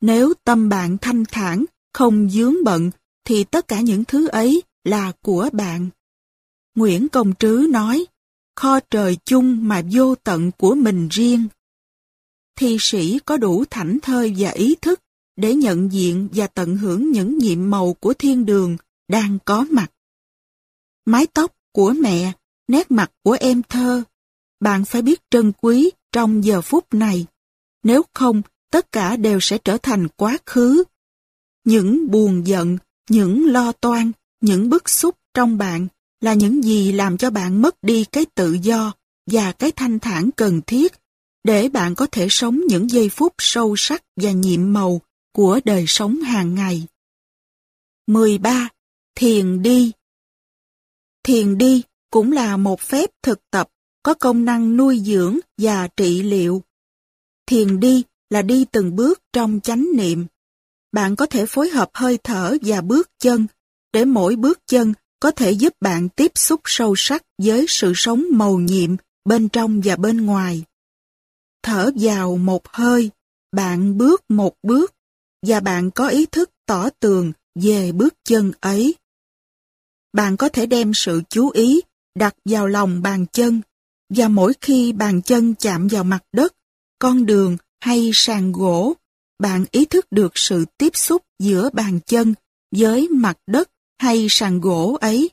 Nếu tâm bạn thanh thản, không dướng bận, thì tất cả những thứ ấy là của bạn. Nguyễn Công Trứ nói, kho trời chung mà vô tận của mình riêng. Thi sĩ có đủ thảnh thơi và ý thức để nhận diện và tận hưởng những nhiệm màu của thiên đường đang có mặt. Mái tóc của mẹ, nét mặt của em thơ, bạn phải biết trân quý trong giờ phút này. Nếu không, tất cả đều sẽ trở thành quá khứ. Những buồn giận, những lo toan, những bức xúc trong bạn là những gì làm cho bạn mất đi cái tự do và cái thanh thản cần thiết để bạn có thể sống những giây phút sâu sắc và nhiệm màu của đời sống hàng ngày. 13. Thiền đi Thiền đi cũng là một phép thực tập có công năng nuôi dưỡng và trị liệu. Thiền đi là đi từng bước trong chánh niệm. Bạn có thể phối hợp hơi thở và bước chân, để mỗi bước chân có thể giúp bạn tiếp xúc sâu sắc với sự sống màu nhiệm bên trong và bên ngoài. Thở vào một hơi, bạn bước một bước, và bạn có ý thức tỏ tường về bước chân ấy. Bạn có thể đem sự chú ý đặt vào lòng bàn chân, và mỗi khi bàn chân chạm vào mặt đất, con đường hay sàn gỗ, bạn ý thức được sự tiếp xúc giữa bàn chân với mặt đất hay sàn gỗ ấy.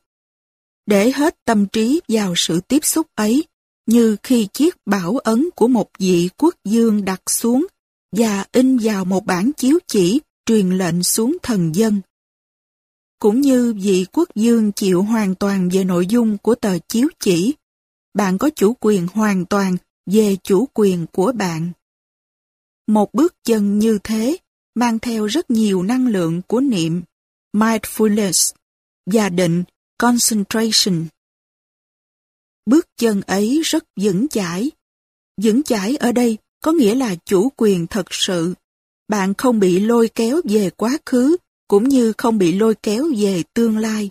Để hết tâm trí vào sự tiếp xúc ấy, như khi chiếc bảo ấn của một vị quốc dương đặt xuống và in vào một bản chiếu chỉ truyền lệnh xuống thần dân. Cũng như vị quốc dương chịu hoàn toàn về nội dung của tờ chiếu chỉ, bạn có chủ quyền hoàn toàn về chủ quyền của bạn. Một bước chân như thế mang theo rất nhiều năng lượng của niệm, mindfulness, và định, concentration. Bước chân ấy rất vững chãi. Vững chãi ở đây có nghĩa là chủ quyền thật sự. Bạn không bị lôi kéo về quá khứ, cũng như không bị lôi kéo về tương lai.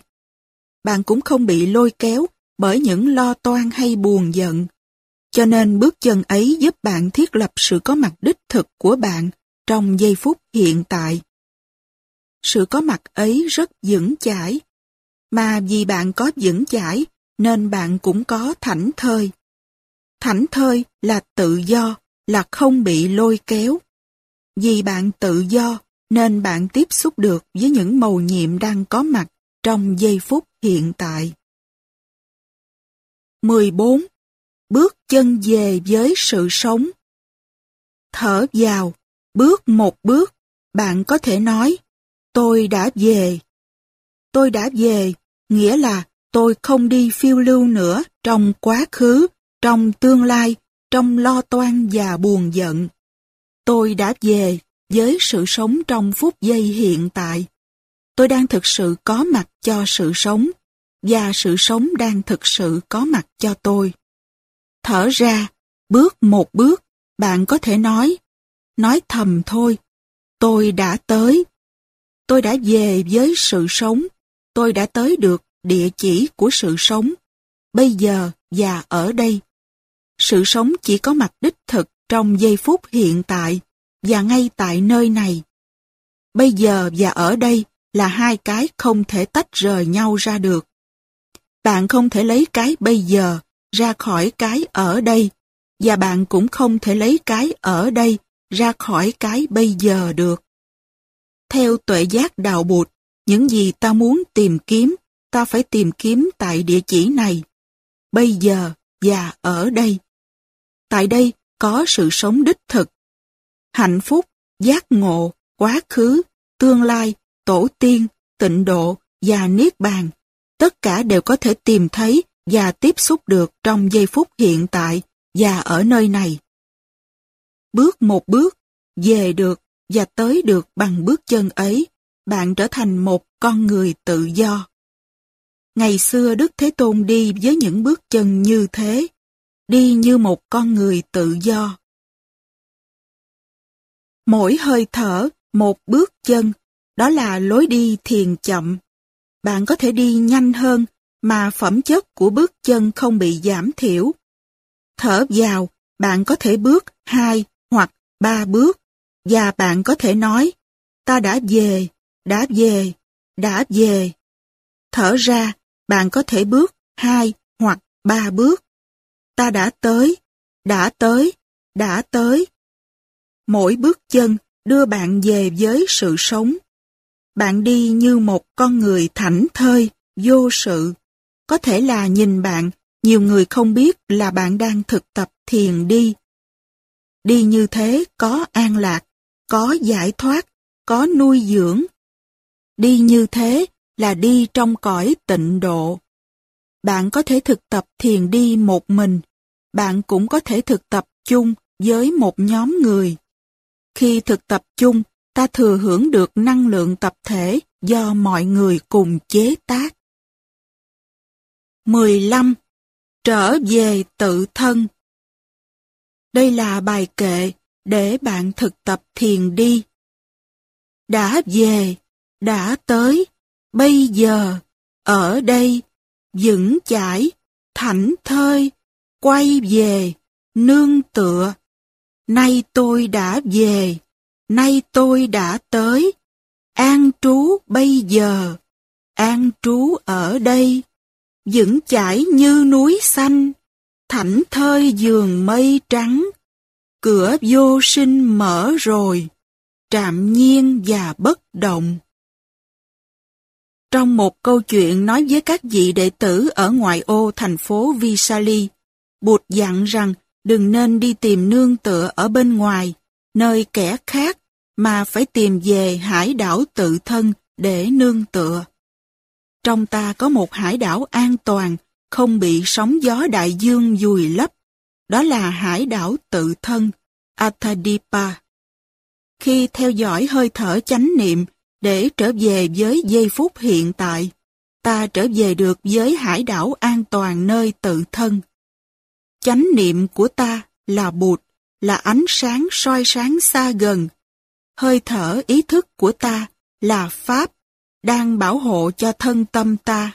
Bạn cũng không bị lôi kéo bởi những lo toan hay buồn giận. Cho nên bước chân ấy giúp bạn thiết lập sự có mặt đích thực của bạn trong giây phút hiện tại. Sự có mặt ấy rất vững chãi, mà vì bạn có vững chãi nên bạn cũng có thảnh thơi. Thảnh thơi là tự do, là không bị lôi kéo. Vì bạn tự do nên bạn tiếp xúc được với những màu nhiệm đang có mặt trong giây phút hiện tại. 14. Bước chân về với sự sống Thở vào, bước một bước, bạn có thể nói, tôi đã về. Tôi đã về, nghĩa là tôi không đi phiêu lưu nữa trong quá khứ, trong tương lai, trong lo toan và buồn giận. Tôi đã về với sự sống trong phút giây hiện tại. Tôi đang thực sự có mặt cho sự sống, và sự sống đang thực sự có mặt cho tôi. Thở ra, bước một bước, bạn có thể nói, nói thầm thôi, tôi đã tới. Tôi đã về với sự sống, tôi đã tới được địa chỉ của sự sống, bây giờ và ở đây. Sự sống chỉ có mặt đích thực trong giây phút hiện tại và ngay tại nơi này. Bây giờ và ở đây là hai cái không thể tách rời nhau ra được. Bạn không thể lấy cái bây giờ ra khỏi cái ở đây, và bạn cũng không thể lấy cái ở đây ra khỏi cái bây giờ được. Theo tuệ giác đạo bụt, những gì ta muốn tìm kiếm, ta phải tìm kiếm tại địa chỉ này, bây giờ và ở đây. Tại đây có sự sống đích thực. Hạnh phúc, giác ngộ, quá khứ, tương lai, tổ tiên, tịnh độ và niết bàn tất cả đều có thể tìm thấy và tiếp xúc được trong giây phút hiện tại và ở nơi này. Bước một bước, về được và tới được bằng bước chân ấy, bạn trở thành một con người tự do. Ngày xưa Đức Thế Tôn đi với những bước chân như thế, đi như một con người tự do. Mỗi hơi thở, một bước chân, đó là lối đi thiền chậm bạn có thể đi nhanh hơn mà phẩm chất của bước chân không bị giảm thiểu. Thở vào, bạn có thể bước hai hoặc ba bước và bạn có thể nói ta đã về, đã về, đã về. Thở ra, bạn có thể bước hai hoặc ba bước. Ta đã tới, đã tới, đã tới. Mỗi bước chân đưa bạn về với sự sống. Bạn đi như một con người thảnh thơi, vô sự. Có thể là nhìn bạn, nhiều người không biết là bạn đang thực tập thiền đi. Đi như thế có an lạc, có giải thoát, có nuôi dưỡng. Đi như thế là đi trong cõi tịnh độ. Bạn có thể thực tập thiền đi một mình, bạn cũng có thể thực tập chung với một nhóm người. Khi thực tập chung, ta thừa hưởng được năng lượng tập thể do mọi người cùng chế tác. 15. Trở về tự thân Đây là bài kệ để bạn thực tập thiền đi. Đã về, đã tới, bây giờ, ở đây, vững chãi, thảnh thơi, quay về, nương tựa. Nay tôi đã về nay tôi đã tới, an trú bây giờ, an trú ở đây, vững chãi như núi xanh, thảnh thơi giường mây trắng, cửa vô sinh mở rồi, trạm nhiên và bất động. Trong một câu chuyện nói với các vị đệ tử ở ngoại ô thành phố Visali, Bụt dặn rằng đừng nên đi tìm nương tựa ở bên ngoài, nơi kẻ khác, mà phải tìm về hải đảo tự thân để nương tựa. Trong ta có một hải đảo an toàn, không bị sóng gió đại dương dùi lấp. Đó là hải đảo tự thân, Atadipa. Khi theo dõi hơi thở chánh niệm để trở về với giây phút hiện tại, ta trở về được với hải đảo an toàn nơi tự thân. Chánh niệm của ta là bụt, là ánh sáng soi sáng xa gần. Hơi thở ý thức của ta là Pháp, đang bảo hộ cho thân tâm ta.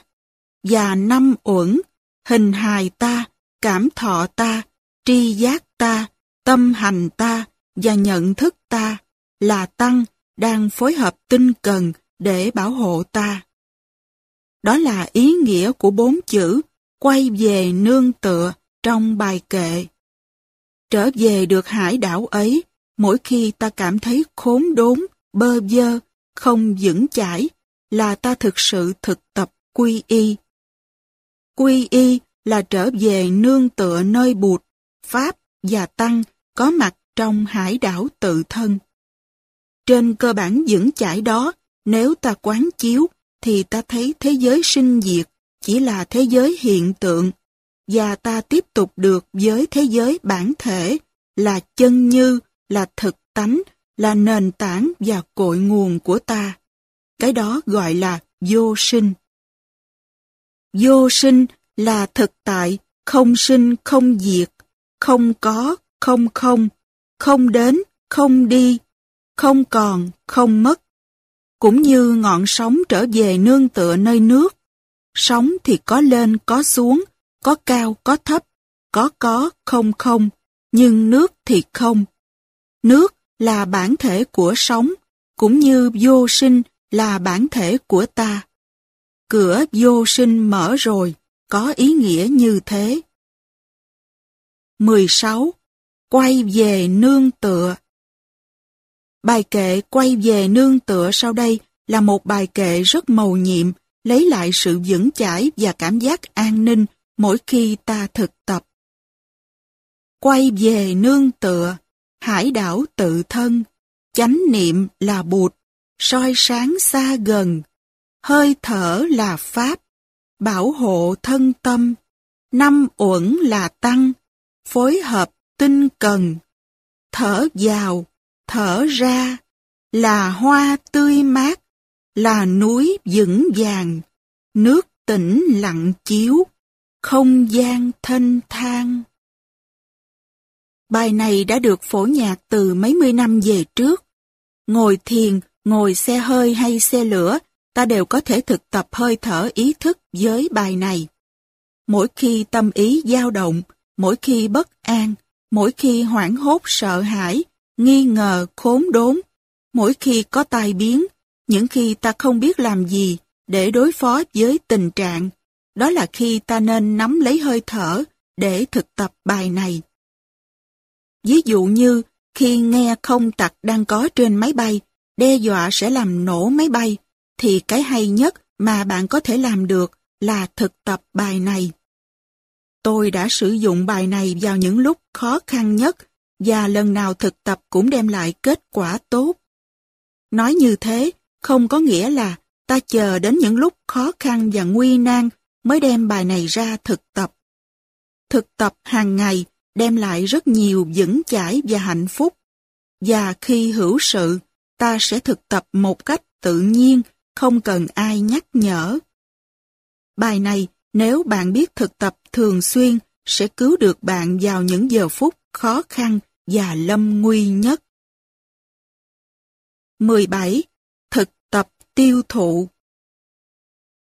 Và năm uẩn, hình hài ta, cảm thọ ta, tri giác ta, tâm hành ta và nhận thức ta là Tăng đang phối hợp tinh cần để bảo hộ ta. Đó là ý nghĩa của bốn chữ quay về nương tựa trong bài kệ. Trở về được hải đảo ấy, mỗi khi ta cảm thấy khốn đốn, bơ vơ, không vững chãi, là ta thực sự thực tập quy y. Quy y là trở về nương tựa nơi bụt, pháp và tăng có mặt trong hải đảo tự thân. Trên cơ bản vững chãi đó, nếu ta quán chiếu, thì ta thấy thế giới sinh diệt chỉ là thế giới hiện tượng, và ta tiếp tục được với thế giới bản thể, là chân như, là thực tánh, là nền tảng và cội nguồn của ta. Cái đó gọi là vô sinh. Vô sinh là thực tại, không sinh không diệt, không có, không không, không đến, không đi, không còn, không mất. Cũng như ngọn sóng trở về nương tựa nơi nước. Sóng thì có lên, có xuống, có cao, có thấp, có có, không không, nhưng nước thì không. Nước là bản thể của sóng, cũng như vô sinh là bản thể của ta. Cửa vô sinh mở rồi, có ý nghĩa như thế. 16. Quay về nương tựa Bài kệ quay về nương tựa sau đây là một bài kệ rất màu nhiệm, lấy lại sự vững chãi và cảm giác an ninh mỗi khi ta thực tập. Quay về nương tựa, hải đảo tự thân, chánh niệm là bụt, soi sáng xa gần, hơi thở là pháp, bảo hộ thân tâm, năm uẩn là tăng, phối hợp tinh cần, thở vào, thở ra, là hoa tươi mát, là núi vững vàng, nước tĩnh lặng chiếu, không gian thanh thang. Bài này đã được phổ nhạc từ mấy mươi năm về trước. Ngồi thiền, ngồi xe hơi hay xe lửa, ta đều có thể thực tập hơi thở ý thức với bài này. Mỗi khi tâm ý dao động, mỗi khi bất an, mỗi khi hoảng hốt sợ hãi, nghi ngờ, khốn đốn, mỗi khi có tai biến, những khi ta không biết làm gì để đối phó với tình trạng, đó là khi ta nên nắm lấy hơi thở để thực tập bài này. Ví dụ như khi nghe không tặc đang có trên máy bay, đe dọa sẽ làm nổ máy bay, thì cái hay nhất mà bạn có thể làm được là thực tập bài này. Tôi đã sử dụng bài này vào những lúc khó khăn nhất và lần nào thực tập cũng đem lại kết quả tốt. Nói như thế không có nghĩa là ta chờ đến những lúc khó khăn và nguy nan mới đem bài này ra thực tập. Thực tập hàng ngày đem lại rất nhiều vững chãi và hạnh phúc. Và khi hữu sự, ta sẽ thực tập một cách tự nhiên, không cần ai nhắc nhở. Bài này, nếu bạn biết thực tập thường xuyên, sẽ cứu được bạn vào những giờ phút khó khăn và lâm nguy nhất. 17. Thực tập tiêu thụ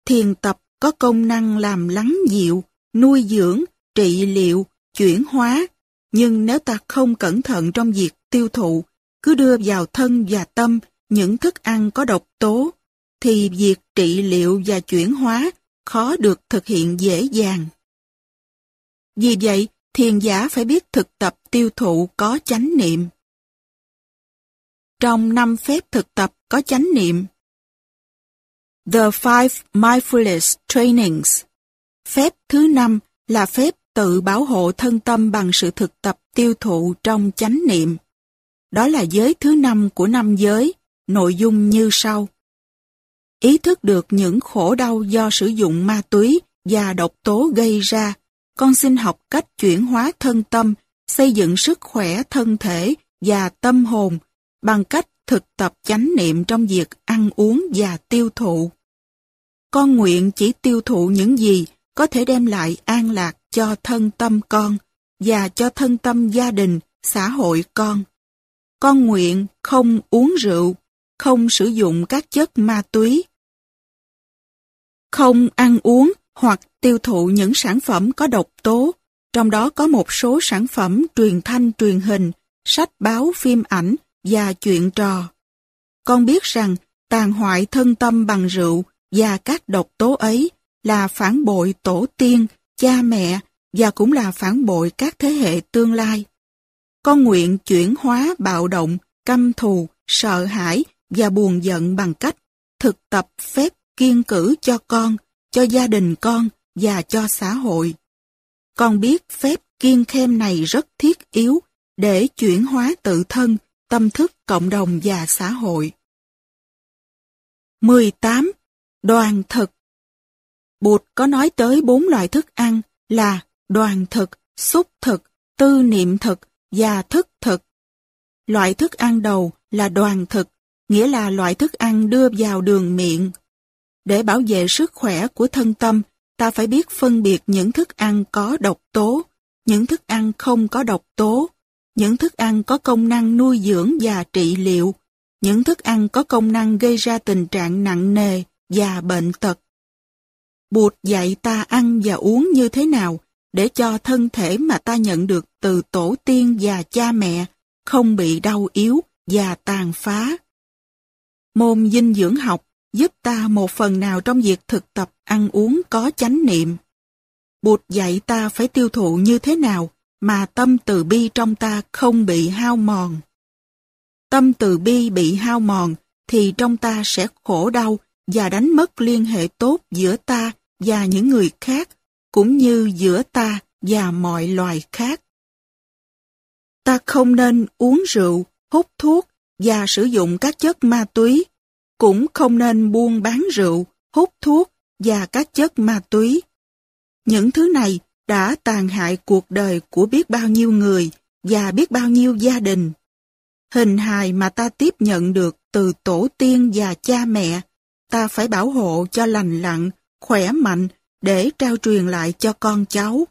Thiền tập có công năng làm lắng dịu, nuôi dưỡng, trị liệu, chuyển hóa, nhưng nếu ta không cẩn thận trong việc tiêu thụ, cứ đưa vào thân và tâm những thức ăn có độc tố, thì việc trị liệu và chuyển hóa khó được thực hiện dễ dàng. Vì vậy, thiền giả phải biết thực tập tiêu thụ có chánh niệm. Trong năm phép thực tập có chánh niệm, The Five Mindfulness Trainings Phép thứ năm là phép tự bảo hộ thân tâm bằng sự thực tập tiêu thụ trong chánh niệm. Đó là giới thứ năm của năm giới, nội dung như sau. Ý thức được những khổ đau do sử dụng ma túy và độc tố gây ra, con xin học cách chuyển hóa thân tâm, xây dựng sức khỏe thân thể và tâm hồn bằng cách thực tập chánh niệm trong việc ăn uống và tiêu thụ. Con nguyện chỉ tiêu thụ những gì có thể đem lại an lạc cho thân tâm con và cho thân tâm gia đình, xã hội con. Con nguyện không uống rượu, không sử dụng các chất ma túy, không ăn uống hoặc tiêu thụ những sản phẩm có độc tố, trong đó có một số sản phẩm truyền thanh truyền hình, sách báo phim ảnh và chuyện trò. Con biết rằng tàn hoại thân tâm bằng rượu và các độc tố ấy là phản bội tổ tiên, cha mẹ và cũng là phản bội các thế hệ tương lai. Con nguyện chuyển hóa bạo động, căm thù, sợ hãi và buồn giận bằng cách thực tập phép kiên cử cho con, cho gia đình con và cho xã hội. Con biết phép kiên khem này rất thiết yếu để chuyển hóa tự thân, tâm thức cộng đồng và xã hội. 18. Đoàn thực Bụt có nói tới bốn loại thức ăn là đoàn thực, xúc thực, tư niệm thực và thức thực. Loại thức ăn đầu là đoàn thực, nghĩa là loại thức ăn đưa vào đường miệng. Để bảo vệ sức khỏe của thân tâm, ta phải biết phân biệt những thức ăn có độc tố, những thức ăn không có độc tố, những thức ăn có công năng nuôi dưỡng và trị liệu, những thức ăn có công năng gây ra tình trạng nặng nề và bệnh tật. Bụt dạy ta ăn và uống như thế nào để cho thân thể mà ta nhận được từ tổ tiên và cha mẹ không bị đau yếu và tàn phá. Môn dinh dưỡng học giúp ta một phần nào trong việc thực tập ăn uống có chánh niệm. Bụt dạy ta phải tiêu thụ như thế nào mà tâm từ bi trong ta không bị hao mòn. Tâm từ bi bị hao mòn thì trong ta sẽ khổ đau và đánh mất liên hệ tốt giữa ta và những người khác, cũng như giữa ta và mọi loài khác. Ta không nên uống rượu, hút thuốc và sử dụng các chất ma túy, cũng không nên buôn bán rượu, hút thuốc và các chất ma túy. Những thứ này đã tàn hại cuộc đời của biết bao nhiêu người và biết bao nhiêu gia đình. Hình hài mà ta tiếp nhận được từ tổ tiên và cha mẹ, ta phải bảo hộ cho lành lặn, khỏe mạnh để trao truyền lại cho con cháu.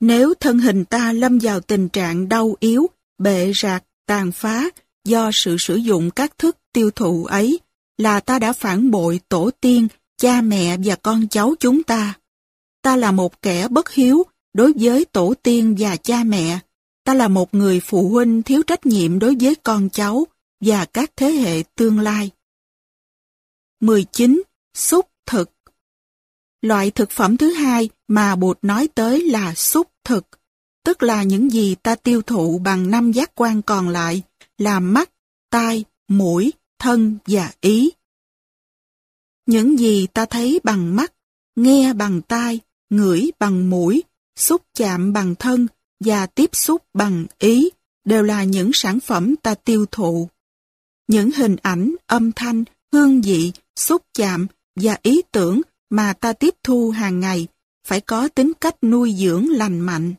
Nếu thân hình ta lâm vào tình trạng đau yếu, bệ rạc, tàn phá do sự sử dụng các thức tiêu thụ ấy, là ta đã phản bội tổ tiên, cha mẹ và con cháu chúng ta. Ta là một kẻ bất hiếu đối với tổ tiên và cha mẹ. Ta là một người phụ huynh thiếu trách nhiệm đối với con cháu và các thế hệ tương lai. 19. Xúc thực Loại thực phẩm thứ hai mà Bụt nói tới là xúc thực, tức là những gì ta tiêu thụ bằng năm giác quan còn lại là mắt, tai, mũi, thân và ý. Những gì ta thấy bằng mắt, nghe bằng tai, ngửi bằng mũi, xúc chạm bằng thân và tiếp xúc bằng ý đều là những sản phẩm ta tiêu thụ. Những hình ảnh, âm thanh, hương vị, xúc chạm và ý tưởng mà ta tiếp thu hàng ngày phải có tính cách nuôi dưỡng lành mạnh.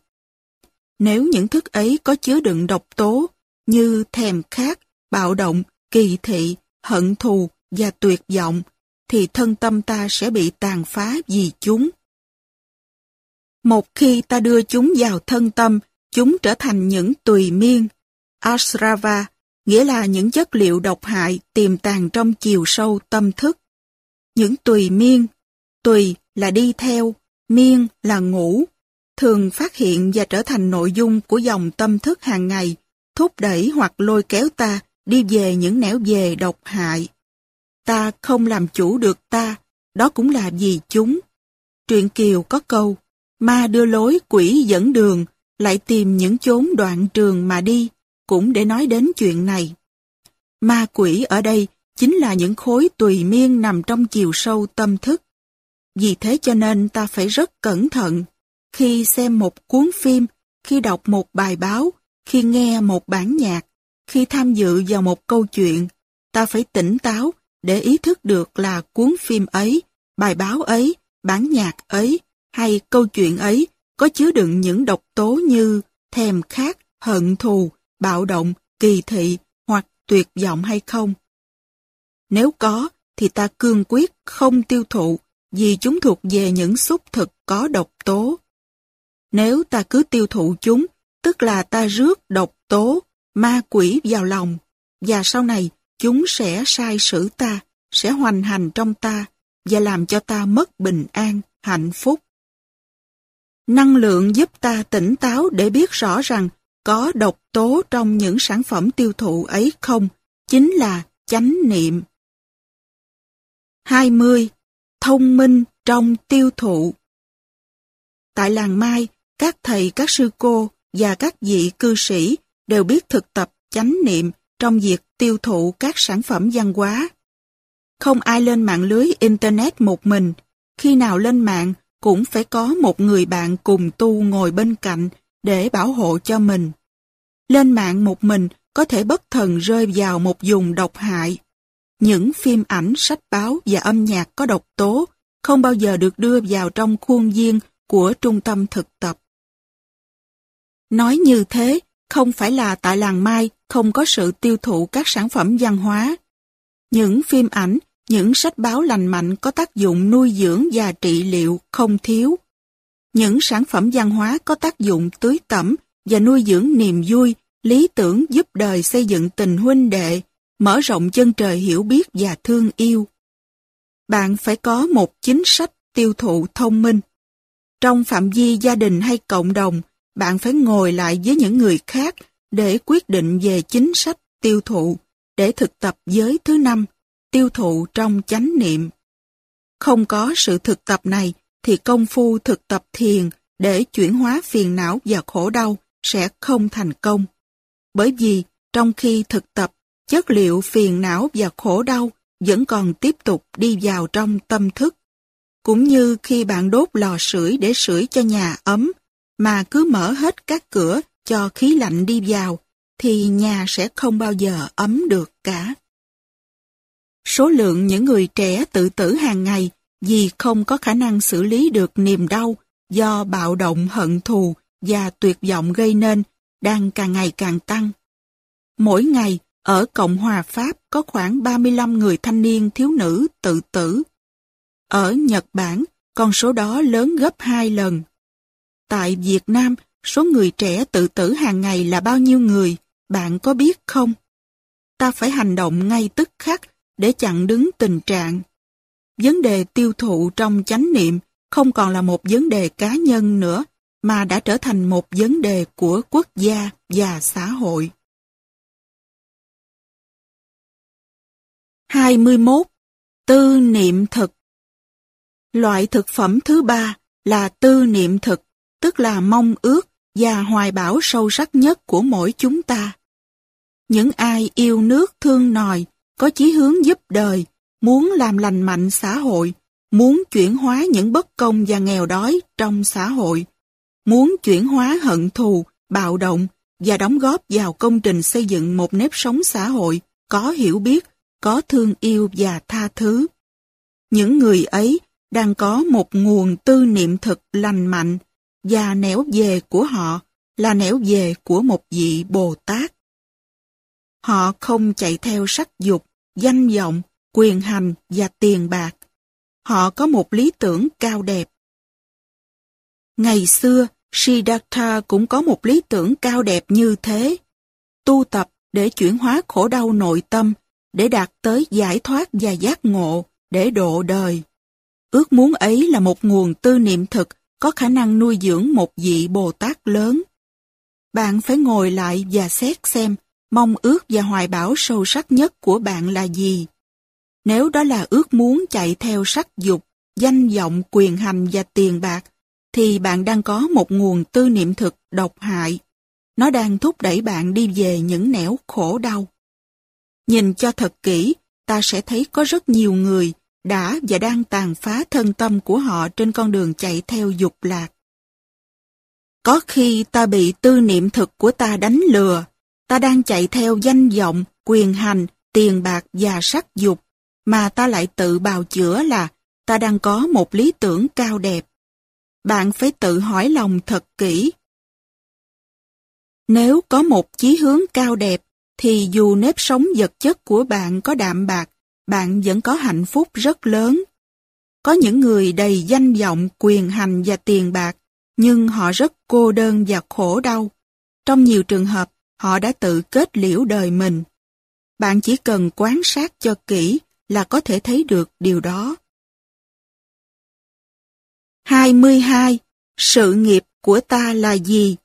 Nếu những thức ấy có chứa đựng độc tố như thèm khát, bạo động, kỳ thị, hận thù và tuyệt vọng, thì thân tâm ta sẽ bị tàn phá vì chúng. Một khi ta đưa chúng vào thân tâm, chúng trở thành những tùy miên, asrava, nghĩa là những chất liệu độc hại tiềm tàng trong chiều sâu tâm thức. Những tùy miên, tùy là đi theo, miên là ngủ, thường phát hiện và trở thành nội dung của dòng tâm thức hàng ngày, thúc đẩy hoặc lôi kéo ta đi về những nẻo về độc hại. Ta không làm chủ được ta, đó cũng là vì chúng. Truyện Kiều có câu, ma đưa lối quỷ dẫn đường, lại tìm những chốn đoạn trường mà đi, cũng để nói đến chuyện này. Ma quỷ ở đây chính là những khối tùy miên nằm trong chiều sâu tâm thức. Vì thế cho nên ta phải rất cẩn thận. Khi xem một cuốn phim, khi đọc một bài báo, khi nghe một bản nhạc, khi tham dự vào một câu chuyện, ta phải tỉnh táo để ý thức được là cuốn phim ấy, bài báo ấy, bản nhạc ấy hay câu chuyện ấy có chứa đựng những độc tố như thèm khát, hận thù, bạo động, kỳ thị hoặc tuyệt vọng hay không. Nếu có, thì ta cương quyết không tiêu thụ vì chúng thuộc về những xúc thực có độc tố. Nếu ta cứ tiêu thụ chúng, tức là ta rước độc tố, ma quỷ vào lòng, và sau này chúng sẽ sai sử ta, sẽ hoành hành trong ta và làm cho ta mất bình an, hạnh phúc. Năng lượng giúp ta tỉnh táo để biết rõ rằng có độc tố trong những sản phẩm tiêu thụ ấy không, chính là chánh niệm. 20. Thông minh trong tiêu thụ Tại làng Mai, các thầy, các sư cô và các vị cư sĩ đều biết thực tập chánh niệm trong việc tiêu thụ các sản phẩm văn hóa. Không ai lên mạng lưới Internet một mình, khi nào lên mạng cũng phải có một người bạn cùng tu ngồi bên cạnh để bảo hộ cho mình. Lên mạng một mình có thể bất thần rơi vào một vùng độc hại. Những phim ảnh, sách báo và âm nhạc có độc tố không bao giờ được đưa vào trong khuôn viên của trung tâm thực tập. Nói như thế, không phải là tại làng Mai không có sự tiêu thụ các sản phẩm văn hóa. Những phim ảnh, những sách báo lành mạnh có tác dụng nuôi dưỡng và trị liệu không thiếu. Những sản phẩm văn hóa có tác dụng tưới tẩm và nuôi dưỡng niềm vui, lý tưởng giúp đời xây dựng tình huynh đệ, mở rộng chân trời hiểu biết và thương yêu. Bạn phải có một chính sách tiêu thụ thông minh. Trong phạm vi gia đình hay cộng đồng, bạn phải ngồi lại với những người khác để quyết định về chính sách tiêu thụ, để thực tập giới thứ năm, tiêu thụ trong chánh niệm. Không có sự thực tập này thì công phu thực tập thiền để chuyển hóa phiền não và khổ đau sẽ không thành công. Bởi vì trong khi thực tập, chất liệu phiền não và khổ đau vẫn còn tiếp tục đi vào trong tâm thức. Cũng như khi bạn đốt lò sưởi để sưởi cho nhà ấm, mà cứ mở hết các cửa cho khí lạnh đi vào, thì nhà sẽ không bao giờ ấm được cả. Số lượng những người trẻ tự tử hàng ngày vì không có khả năng xử lý được niềm đau do bạo động hận thù và tuyệt vọng gây nên đang càng ngày càng tăng. Mỗi ngày, ở Cộng hòa Pháp có khoảng 35 người thanh niên thiếu nữ tự tử. Ở Nhật Bản, con số đó lớn gấp 2 lần. Tại Việt Nam, số người trẻ tự tử hàng ngày là bao nhiêu người, bạn có biết không? Ta phải hành động ngay tức khắc để chặn đứng tình trạng. Vấn đề tiêu thụ trong chánh niệm không còn là một vấn đề cá nhân nữa, mà đã trở thành một vấn đề của quốc gia và xã hội. 21. Tư niệm thực Loại thực phẩm thứ ba là tư niệm thực, tức là mong ước và hoài bão sâu sắc nhất của mỗi chúng ta. Những ai yêu nước thương nòi, có chí hướng giúp đời, muốn làm lành mạnh xã hội, muốn chuyển hóa những bất công và nghèo đói trong xã hội, muốn chuyển hóa hận thù, bạo động và đóng góp vào công trình xây dựng một nếp sống xã hội có hiểu biết, có thương yêu và tha thứ. Những người ấy đang có một nguồn tư niệm thực lành mạnh và nẻo về của họ là nẻo về của một vị Bồ Tát. Họ không chạy theo sắc dục, danh vọng, quyền hành và tiền bạc. Họ có một lý tưởng cao đẹp. Ngày xưa, Siddhartha cũng có một lý tưởng cao đẹp như thế. Tu tập để chuyển hóa khổ đau nội tâm, để đạt tới giải thoát và giác ngộ, để độ đời. Ước muốn ấy là một nguồn tư niệm thực có khả năng nuôi dưỡng một vị Bồ Tát lớn. Bạn phải ngồi lại và xét xem mong ước và hoài bão sâu sắc nhất của bạn là gì. Nếu đó là ước muốn chạy theo sắc dục, danh vọng, quyền hành và tiền bạc, thì bạn đang có một nguồn tư niệm thực độc hại. Nó đang thúc đẩy bạn đi về những nẻo khổ đau. Nhìn cho thật kỹ, ta sẽ thấy có rất nhiều người đã và đang tàn phá thân tâm của họ trên con đường chạy theo dục lạc. Có khi ta bị tư niệm thực của ta đánh lừa, ta đang chạy theo danh vọng, quyền hành, tiền bạc và sắc dục, mà ta lại tự bào chữa là ta đang có một lý tưởng cao đẹp. Bạn phải tự hỏi lòng thật kỹ. Nếu có một chí hướng cao đẹp, thì dù nếp sống vật chất của bạn có đạm bạc, bạn vẫn có hạnh phúc rất lớn. Có những người đầy danh vọng, quyền hành và tiền bạc, nhưng họ rất cô đơn và khổ đau. Trong nhiều trường hợp, họ đã tự kết liễu đời mình. Bạn chỉ cần quan sát cho kỹ là có thể thấy được điều đó. 22. Sự nghiệp của ta là gì?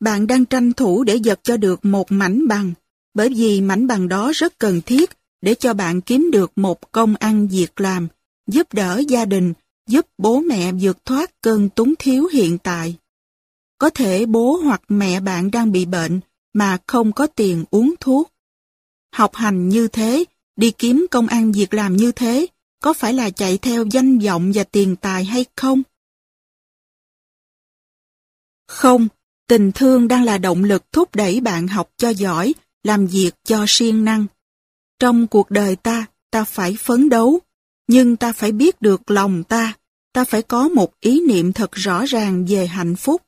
Bạn đang tranh thủ để giật cho được một mảnh bằng, bởi vì mảnh bằng đó rất cần thiết để cho bạn kiếm được một công ăn việc làm, giúp đỡ gia đình, giúp bố mẹ vượt thoát cơn túng thiếu hiện tại. Có thể bố hoặc mẹ bạn đang bị bệnh mà không có tiền uống thuốc. Học hành như thế, đi kiếm công ăn việc làm như thế, có phải là chạy theo danh vọng và tiền tài hay không? Không, tình thương đang là động lực thúc đẩy bạn học cho giỏi, làm việc cho siêng năng. Trong cuộc đời ta, ta phải phấn đấu, nhưng ta phải biết được lòng ta, ta phải có một ý niệm thật rõ ràng về hạnh phúc.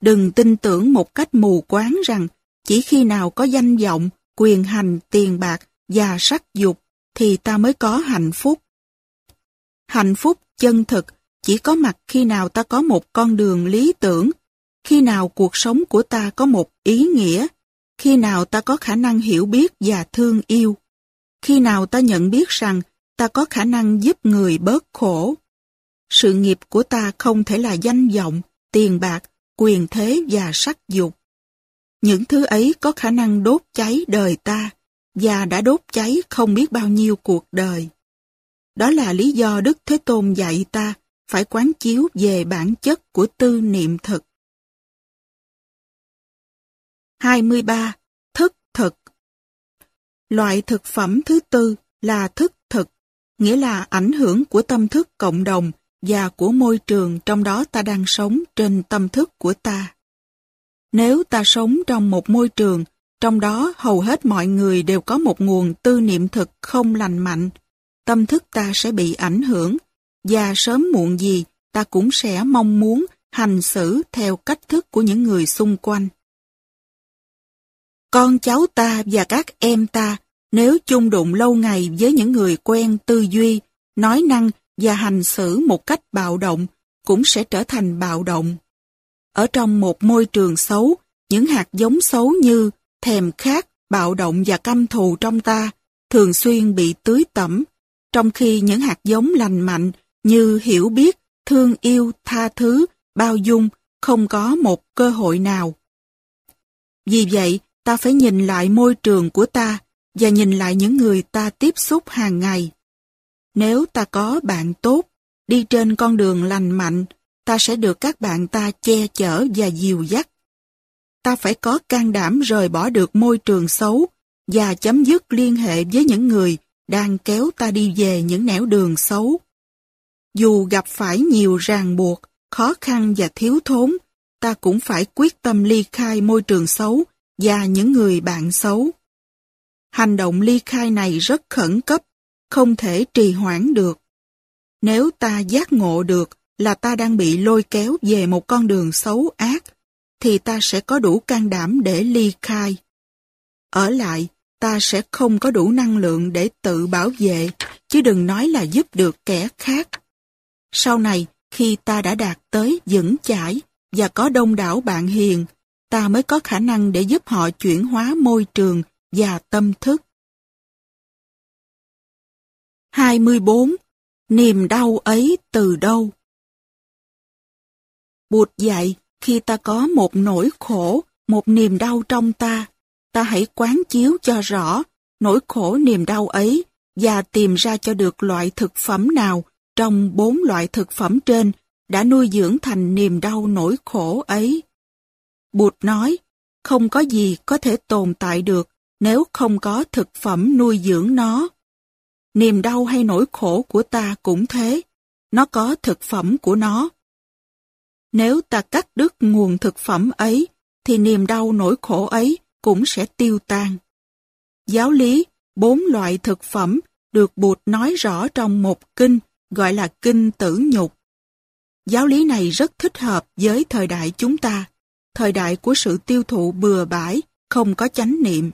Đừng tin tưởng một cách mù quáng rằng chỉ khi nào có danh vọng, quyền hành, tiền bạc và sắc dục thì ta mới có hạnh phúc. Hạnh phúc chân thực chỉ có mặt khi nào ta có một con đường lý tưởng, khi nào cuộc sống của ta có một ý nghĩa, khi nào ta có khả năng hiểu biết và thương yêu, khi nào ta nhận biết rằng ta có khả năng giúp người bớt khổ. Sự nghiệp của ta không thể là danh vọng, tiền bạc, quyền thế và sắc dục. Những thứ ấy có khả năng đốt cháy đời ta, và đã đốt cháy không biết bao nhiêu cuộc đời. Đó là lý do Đức Thế Tôn dạy ta phải quán chiếu về bản chất của tư niệm thực. 23. Loại thực phẩm thứ tư là thức thực, nghĩa là ảnh hưởng của tâm thức cộng đồng và của môi trường trong đó ta đang sống trên tâm thức của ta. Nếu ta sống trong một môi trường, trong đó hầu hết mọi người đều có một nguồn tư niệm thực không lành mạnh, tâm thức ta sẽ bị ảnh hưởng, và sớm muộn gì ta cũng sẽ mong muốn hành xử theo cách thức của những người xung quanh. Con cháu ta và các em ta nếu chung đụng lâu ngày với những người quen tư duy, nói năng và hành xử một cách bạo động, cũng sẽ trở thành bạo động. Ở trong một môi trường xấu, những hạt giống xấu như thèm khát, bạo động và căm thù trong ta thường xuyên bị tưới tẩm, trong khi những hạt giống lành mạnh như hiểu biết, thương yêu, tha thứ, bao dung không có một cơ hội nào. Vì vậy, ta phải nhìn lại môi trường của ta và nhìn lại những người ta tiếp xúc hàng ngày. Nếu ta có bạn tốt, đi trên con đường lành mạnh, ta sẽ được các bạn ta che chở và dìu dắt. Ta phải có can đảm rời bỏ được môi trường xấu và chấm dứt liên hệ với những người đang kéo ta đi về những nẻo đường xấu. Dù gặp phải nhiều ràng buộc, khó khăn và thiếu thốn, ta cũng phải quyết tâm ly khai môi trường xấu và những người bạn xấu. Hành động ly khai này rất khẩn cấp, không thể trì hoãn được. Nếu ta giác ngộ được là ta đang bị lôi kéo về một con đường xấu ác, thì ta sẽ có đủ can đảm để ly khai. Ở lại, ta sẽ không có đủ năng lượng để tự bảo vệ, chứ đừng nói là giúp được kẻ khác. Sau này, khi ta đã đạt tới vững chãi và có đông đảo bạn hiền, ta mới có khả năng để giúp họ chuyển hóa môi trường và tâm thức. 24. Niềm đau ấy từ đâu? Bụt dạy, khi ta có một nỗi khổ, một niềm đau trong ta, ta hãy quán chiếu cho rõ nỗi khổ niềm đau ấy và tìm ra cho được loại thực phẩm nào trong bốn loại thực phẩm trên đã nuôi dưỡng thành niềm đau nỗi khổ ấy. Bụt nói, không có gì có thể tồn tại được nếu không có thực phẩm nuôi dưỡng nó. niềm đau hay nỗi khổ của ta cũng thế. Nó có thực phẩm của nó. Nếu ta cắt đứt nguồn thực phẩm ấy, thì niềm đau nỗi khổ ấy cũng sẽ tiêu tan. Giáo lý, bốn loại thực phẩm được Bụt nói rõ trong một kinh gọi là kinh tử nhục. Giáo lý này rất thích hợp với thời đại chúng ta, thời đại của sự tiêu thụ bừa bãi, không có chánh niệm.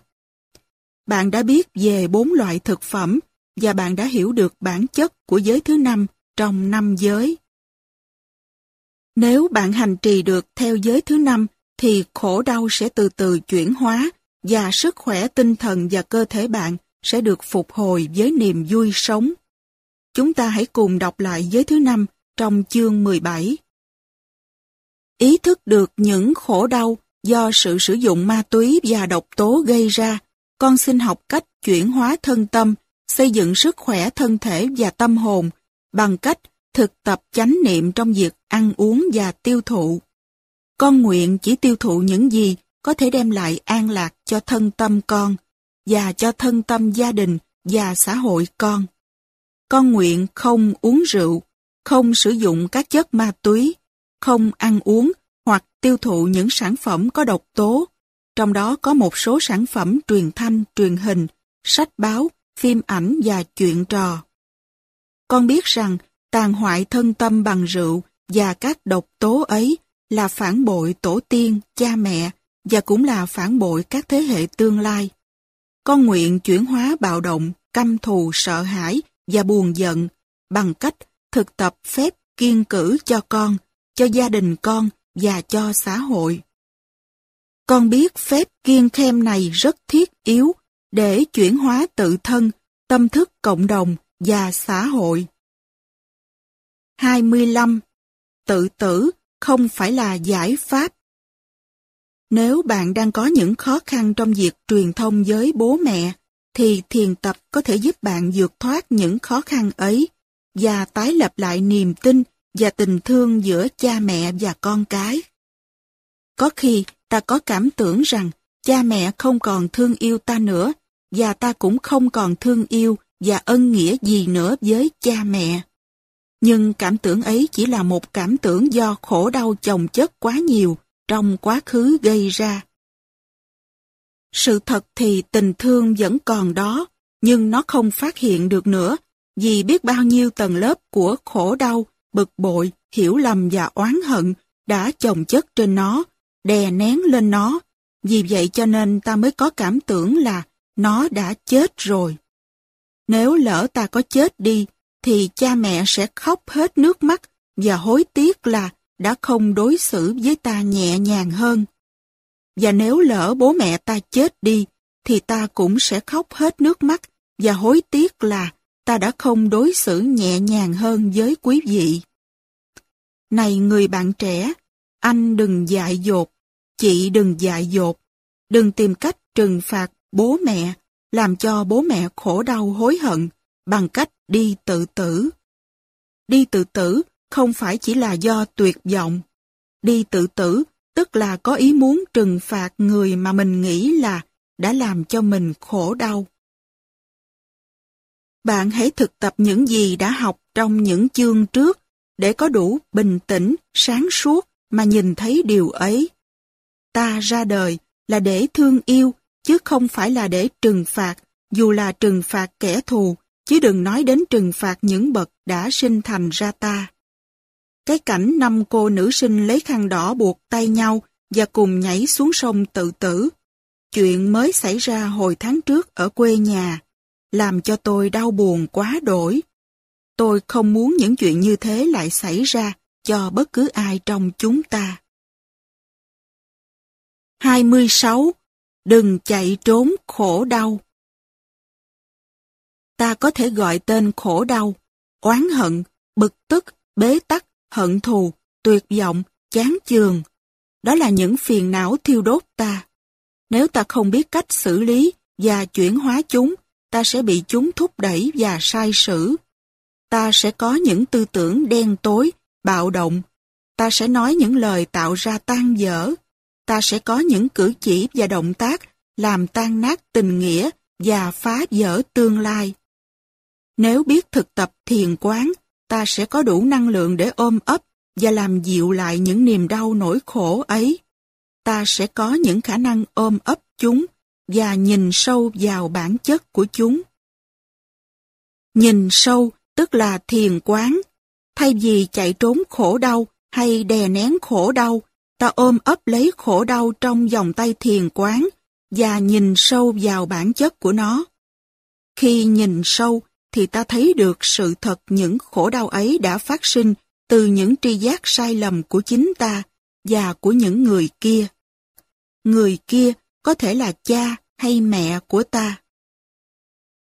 Bạn đã biết về bốn loại thực phẩm và bạn đã hiểu được bản chất của giới thứ năm trong năm giới. Nếu bạn hành trì được theo giới thứ năm thì khổ đau sẽ từ từ chuyển hóa và sức khỏe tinh thần và cơ thể bạn sẽ được phục hồi với niềm vui sống. Chúng ta hãy cùng đọc lại giới thứ năm trong chương 17. Ý thức được những khổ đau do sự sử dụng ma túy và độc tố gây ra, con xin học cách chuyển hóa thân tâm, xây dựng sức khỏe thân thể và tâm hồn bằng cách thực tập chánh niệm trong việc ăn uống và tiêu thụ. Con nguyện chỉ tiêu thụ những gì có thể đem lại an lạc cho thân tâm con và cho thân tâm gia đình và xã hội con. Con nguyện không uống rượu, không sử dụng các chất ma túy, không ăn uống hoặc tiêu thụ những sản phẩm có độc tố, trong đó có một số sản phẩm truyền thanh, truyền hình, sách báo, phim ảnh và chuyện trò. Con biết rằng tàn hoại thân tâm bằng rượu và các độc tố ấy là phản bội tổ tiên, cha mẹ và cũng là phản bội các thế hệ tương lai. Con nguyện chuyển hóa bạo động, căm thù, sợ hãi và buồn giận bằng cách thực tập phép kiên cử cho con, cho gia đình con và cho xã hội. Con biết phép kiên khem này rất thiết yếu để chuyển hóa tự thân, tâm thức cộng đồng và xã hội. 25. Tự tử không phải là giải pháp. Nếu bạn đang có những khó khăn trong việc truyền thông với bố mẹ, thì thiền tập có thể giúp bạn vượt thoát những khó khăn ấy và tái lập lại niềm tin và tình thương giữa cha mẹ và con cái. Có khi ta có cảm tưởng rằng cha mẹ không còn thương yêu ta nữa và ta cũng không còn thương yêu và ân nghĩa gì nữa với cha mẹ. Nhưng cảm tưởng ấy chỉ là một cảm tưởng do khổ đau chồng chất quá nhiều trong quá khứ gây ra. Sự thật thì tình thương vẫn còn đó, nhưng nó không phát hiện được nữa, vì biết bao nhiêu tầng lớp của khổ đau, bực bội, hiểu lầm và oán hận đã chồng chất trên nó, đè nén lên nó. Vì vậy cho nên ta mới có cảm tưởng là nó đã chết rồi. Nếu lỡ ta có chết đi, thì cha mẹ sẽ khóc hết nước mắt và hối tiếc là đã không đối xử với ta nhẹ nhàng hơn. Và nếu lỡ bố mẹ ta chết đi, thì ta cũng sẽ khóc hết nước mắt và hối tiếc là ta đã không đối xử nhẹ nhàng hơn với quý vị. Này người bạn trẻ, anh đừng dại dột, chị đừng dại dột, đừng tìm cách trừng phạt bố mẹ, làm cho bố mẹ khổ đau hối hận bằng cách đi tự tử. Đi tự tử không phải chỉ là do tuyệt vọng. Đi tự tử tức là có ý muốn trừng phạt người mà mình nghĩ là đã làm cho mình khổ đau. Bạn hãy thực tập những gì đã học trong những chương trước để có đủ bình tĩnh, sáng suốt mà nhìn thấy điều ấy. Ta ra đời là để thương yêu, chứ không phải là để trừng phạt, dù là trừng phạt kẻ thù, chứ đừng nói đến trừng phạt những bậc đã sinh thành ra ta. Cái cảnh năm cô nữ sinh lấy khăn đỏ buộc tay nhau và cùng nhảy xuống sông tự tử. Chuyện mới xảy ra hồi tháng trước ở quê nhà, làm cho tôi đau buồn quá đổi. Tôi không muốn những chuyện như thế lại xảy ra cho bất cứ ai trong chúng ta. 26. Đừng chạy trốn khổ đau. Ta có thể gọi tên khổ đau, oán hận, bực tức, bế tắc, hận thù, tuyệt vọng, chán chường. Đó là những phiền não thiêu đốt ta. Nếu ta không biết cách xử lý và chuyển hóa chúng, ta sẽ bị chúng thúc đẩy và sai sử. Ta sẽ có những tư tưởng đen tối, bạo động. Ta sẽ nói những lời tạo ra tan dở. Ta sẽ có những cử chỉ và động tác làm tan nát tình nghĩa và phá vỡ tương lai. Nếu biết thực tập thiền quán, ta sẽ có đủ năng lượng để ôm ấp và làm dịu lại những niềm đau nỗi khổ ấy. Ta sẽ có những khả năng ôm ấp chúng và nhìn sâu vào bản chất của chúng. Nhìn sâu tức là thiền quán. Thay vì chạy trốn khổ đau hay đè nén khổ đau, ta ôm ấp lấy khổ đau trong vòng tay thiền quán và nhìn sâu vào bản chất của nó. Khi nhìn sâu thì ta thấy được sự thật những khổ đau ấy đã phát sinh từ những tri giác sai lầm của chính ta và của những người kia. Người kia có thể là cha hay mẹ của ta.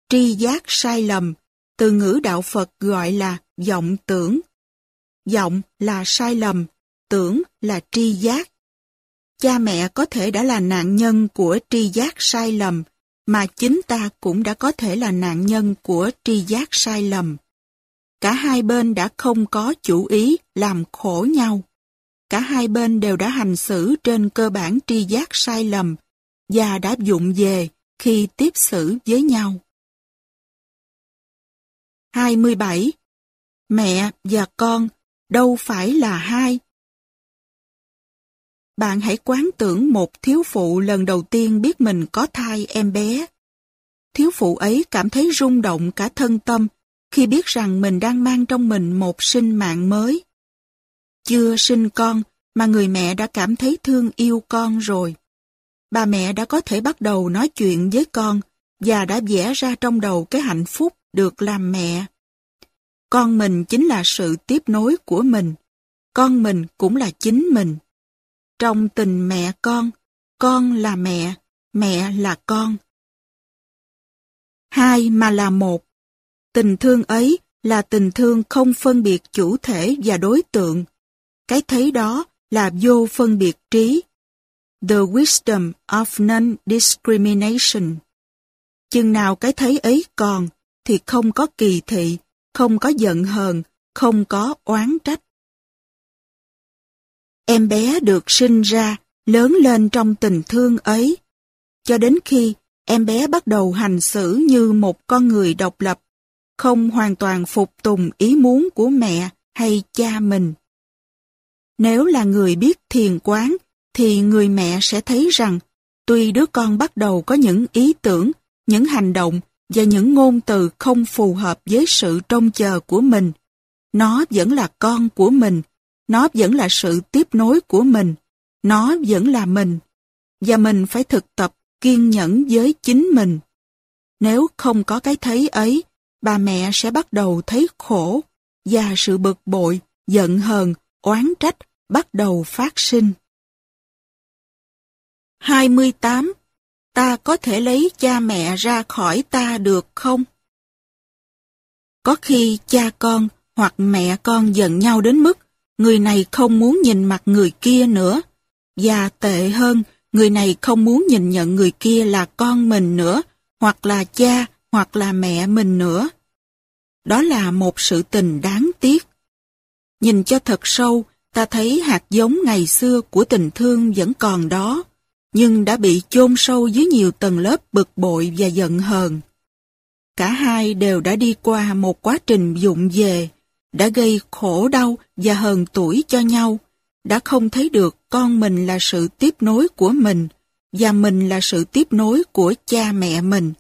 Tri giác sai lầm, từ ngữ đạo Phật gọi là vọng tưởng giọng là sai lầm, tưởng là tri giác. Cha mẹ có thể đã là nạn nhân của tri giác sai lầm, mà chính ta cũng đã có thể là nạn nhân của tri giác sai lầm. Cả hai bên đã không có chủ ý làm khổ nhau. Cả hai bên đều đã hành xử trên cơ bản tri giác sai lầm và đã dụng về khi tiếp xử với nhau. 27. Mẹ và con đâu phải là hai. Bạn hãy quán tưởng một thiếu phụ lần đầu tiên biết mình có thai em bé. Thiếu phụ ấy cảm thấy rung động cả thân tâm khi biết rằng mình đang mang trong mình một sinh mạng mới. Chưa sinh con mà người mẹ đã cảm thấy thương yêu con rồi. Bà mẹ đã có thể bắt đầu nói chuyện với con và đã vẽ ra trong đầu cái hạnh phúc được làm mẹ. Con mình chính là sự tiếp nối của mình. Con mình cũng là chính mình. Trong tình mẹ con, con là mẹ, mẹ là con. Hai mà là một. Tình thương ấy là tình thương không phân biệt chủ thể và đối tượng. Cái thấy đó là vô phân biệt trí. The wisdom of non-discrimination. Chừng nào cái thấy ấy còn, thì không có kỳ thị, không có giận hờn, không có oán trách. Em bé được sinh ra, lớn lên trong tình thương ấy, cho đến khi em bé bắt đầu hành xử như một con người độc lập, không hoàn toàn phục tùng ý muốn của mẹ hay cha mình. Nếu là người biết thiền quán, thì người mẹ sẽ thấy rằng, tuy đứa con bắt đầu có những ý tưởng, những hành động và những ngôn từ không phù hợp với sự trông chờ của mình, nó vẫn là con của mình, nó vẫn là sự tiếp nối của mình, nó vẫn là mình, và mình phải thực tập kiên nhẫn với chính mình. Nếu không có cái thấy ấy, bà mẹ sẽ bắt đầu thấy khổ, và sự bực bội, giận hờn, oán trách bắt đầu phát sinh. 28. Ta có thể lấy cha mẹ ra khỏi ta được không? Có khi cha con hoặc mẹ con giận nhau đến mức người này không muốn nhìn mặt người kia nữa. Và tệ hơn, người này không muốn nhìn nhận người kia là con mình nữa, hoặc là cha, hoặc là mẹ mình nữa. Đó là một sự tình đáng tiếc. Nhìn cho thật sâu, ta thấy hạt giống ngày xưa của tình thương vẫn còn đó, nhưng đã bị chôn sâu dưới nhiều tầng lớp bực bội và giận hờn. Cả hai đều đã đi qua một quá trình dụng về, đã gây khổ đau và hờn tuổi cho nhau, đã không thấy được con mình là sự tiếp nối của mình, và mình là sự tiếp nối của cha mẹ mình.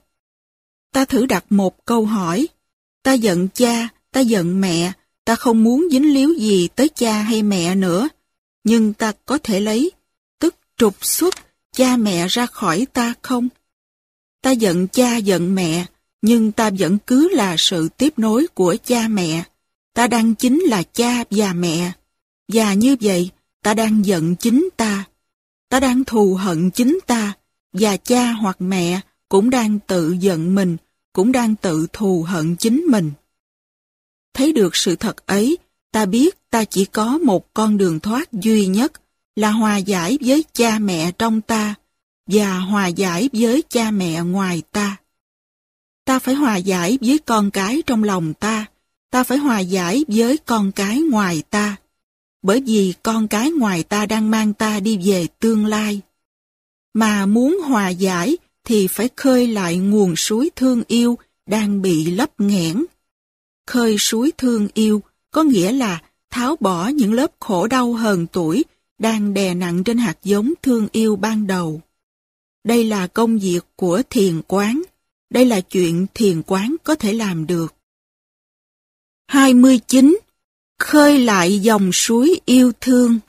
Ta thử đặt một câu hỏi, ta giận cha, ta giận mẹ, ta không muốn dính líu gì tới cha hay mẹ nữa, nhưng ta có thể lấy, tức trục xuất cha mẹ ra khỏi ta không? Ta giận cha giận mẹ, nhưng ta vẫn cứ là sự tiếp nối của cha mẹ. Ta đang chính là cha và mẹ. Và như vậy, ta đang giận chính ta. Ta đang thù hận chính ta. Và cha hoặc mẹ cũng đang tự giận mình, cũng đang tự thù hận chính mình. Thấy được sự thật ấy, ta biết ta chỉ có một con đường thoát duy nhất là hòa giải với cha mẹ trong ta và hòa giải với cha mẹ ngoài ta. Ta phải hòa giải với con cái trong lòng ta, ta phải hòa giải với con cái ngoài ta, bởi vì con cái ngoài ta đang mang ta đi về tương lai. Mà muốn hòa giải thì phải khơi lại nguồn suối thương yêu đang bị lấp nghẽn khơi suối thương yêu, có nghĩa là tháo bỏ những lớp khổ đau hờn tuổi đang đè nặng trên hạt giống thương yêu ban đầu. Đây là công việc của thiền quán. Đây là chuyện thiền quán có thể làm được. 29. Khơi lại dòng suối yêu thương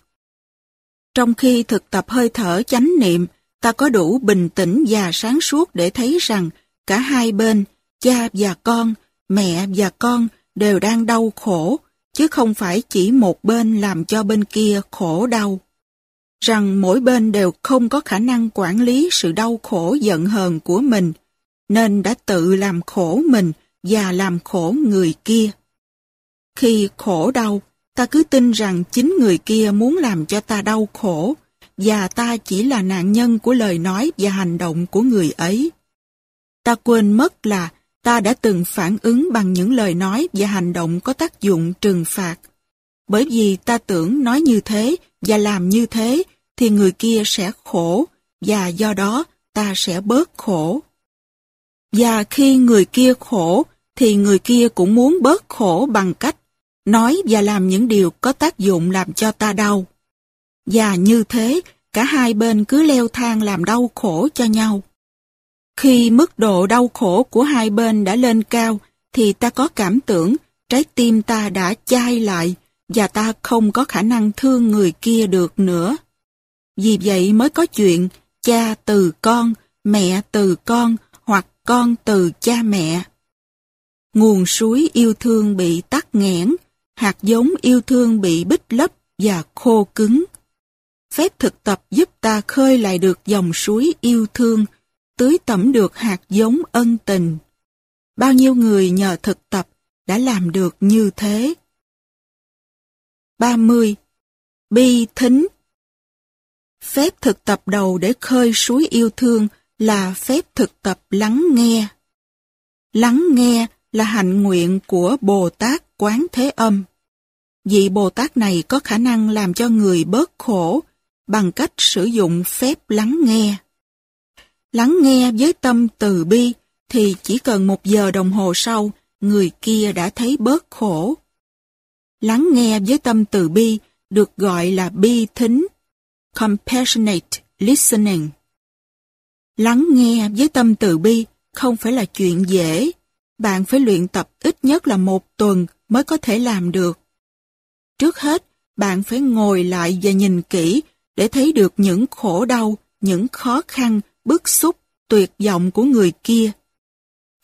Trong khi thực tập hơi thở chánh niệm, ta có đủ bình tĩnh và sáng suốt để thấy rằng cả hai bên, cha và con, mẹ và con đều đang đau khổ, chứ không phải chỉ một bên làm cho bên kia khổ đau. Rằng mỗi bên đều không có khả năng quản lý sự đau khổ giận hờn của mình, nên đã tự làm khổ mình và làm khổ người kia. Khi khổ đau, ta cứ tin rằng chính người kia muốn làm cho ta đau khổ, và ta chỉ là nạn nhân của lời nói và hành động của người ấy. Ta quên mất là ta đã từng phản ứng bằng những lời nói và hành động có tác dụng trừng phạt. Bởi vì ta tưởng nói như thế và làm như thế thì người kia sẽ khổ và do đó ta sẽ bớt khổ. Và khi người kia khổ thì người kia cũng muốn bớt khổ bằng cách nói và làm những điều có tác dụng làm cho ta đau. Và như thế, cả hai bên cứ leo thang làm đau khổ cho nhau. Khi mức độ đau khổ của hai bên đã lên cao, thì ta có cảm tưởng trái tim ta đã chai lại và ta không có khả năng thương người kia được nữa. Vì vậy mới có chuyện cha từ con, mẹ từ con hoặc con từ cha mẹ. Nguồn suối yêu thương bị tắc nghẽn, hạt giống yêu thương bị bích lấp và khô cứng. Phép thực tập giúp ta khơi lại được dòng suối yêu thương, tưới tẩm được hạt giống ân tình. Bao nhiêu người nhờ thực tập đã làm được như thế. 30. Bi thính Phép thực tập đầu để khơi suối yêu thương là phép thực tập lắng nghe. Lắng nghe là hạnh nguyện của Bồ Tát Quán Thế Âm. Vị Bồ Tát này có khả năng làm cho người bớt khổ bằng cách sử dụng phép lắng nghe. Lắng nghe với tâm từ bi thì chỉ cần một giờ đồng hồ sau, người kia đã thấy bớt khổ. Lắng nghe với tâm từ bi được gọi là bi thính, compassionate listening. Lắng nghe với tâm từ bi không phải là chuyện dễ. Bạn phải luyện tập ít nhất là một tuần mới có thể làm được. Trước hết, bạn phải ngồi lại và nhìn kỹ để thấy được những khổ đau, những khó khăn, bức xúc, tuyệt vọng của người kia.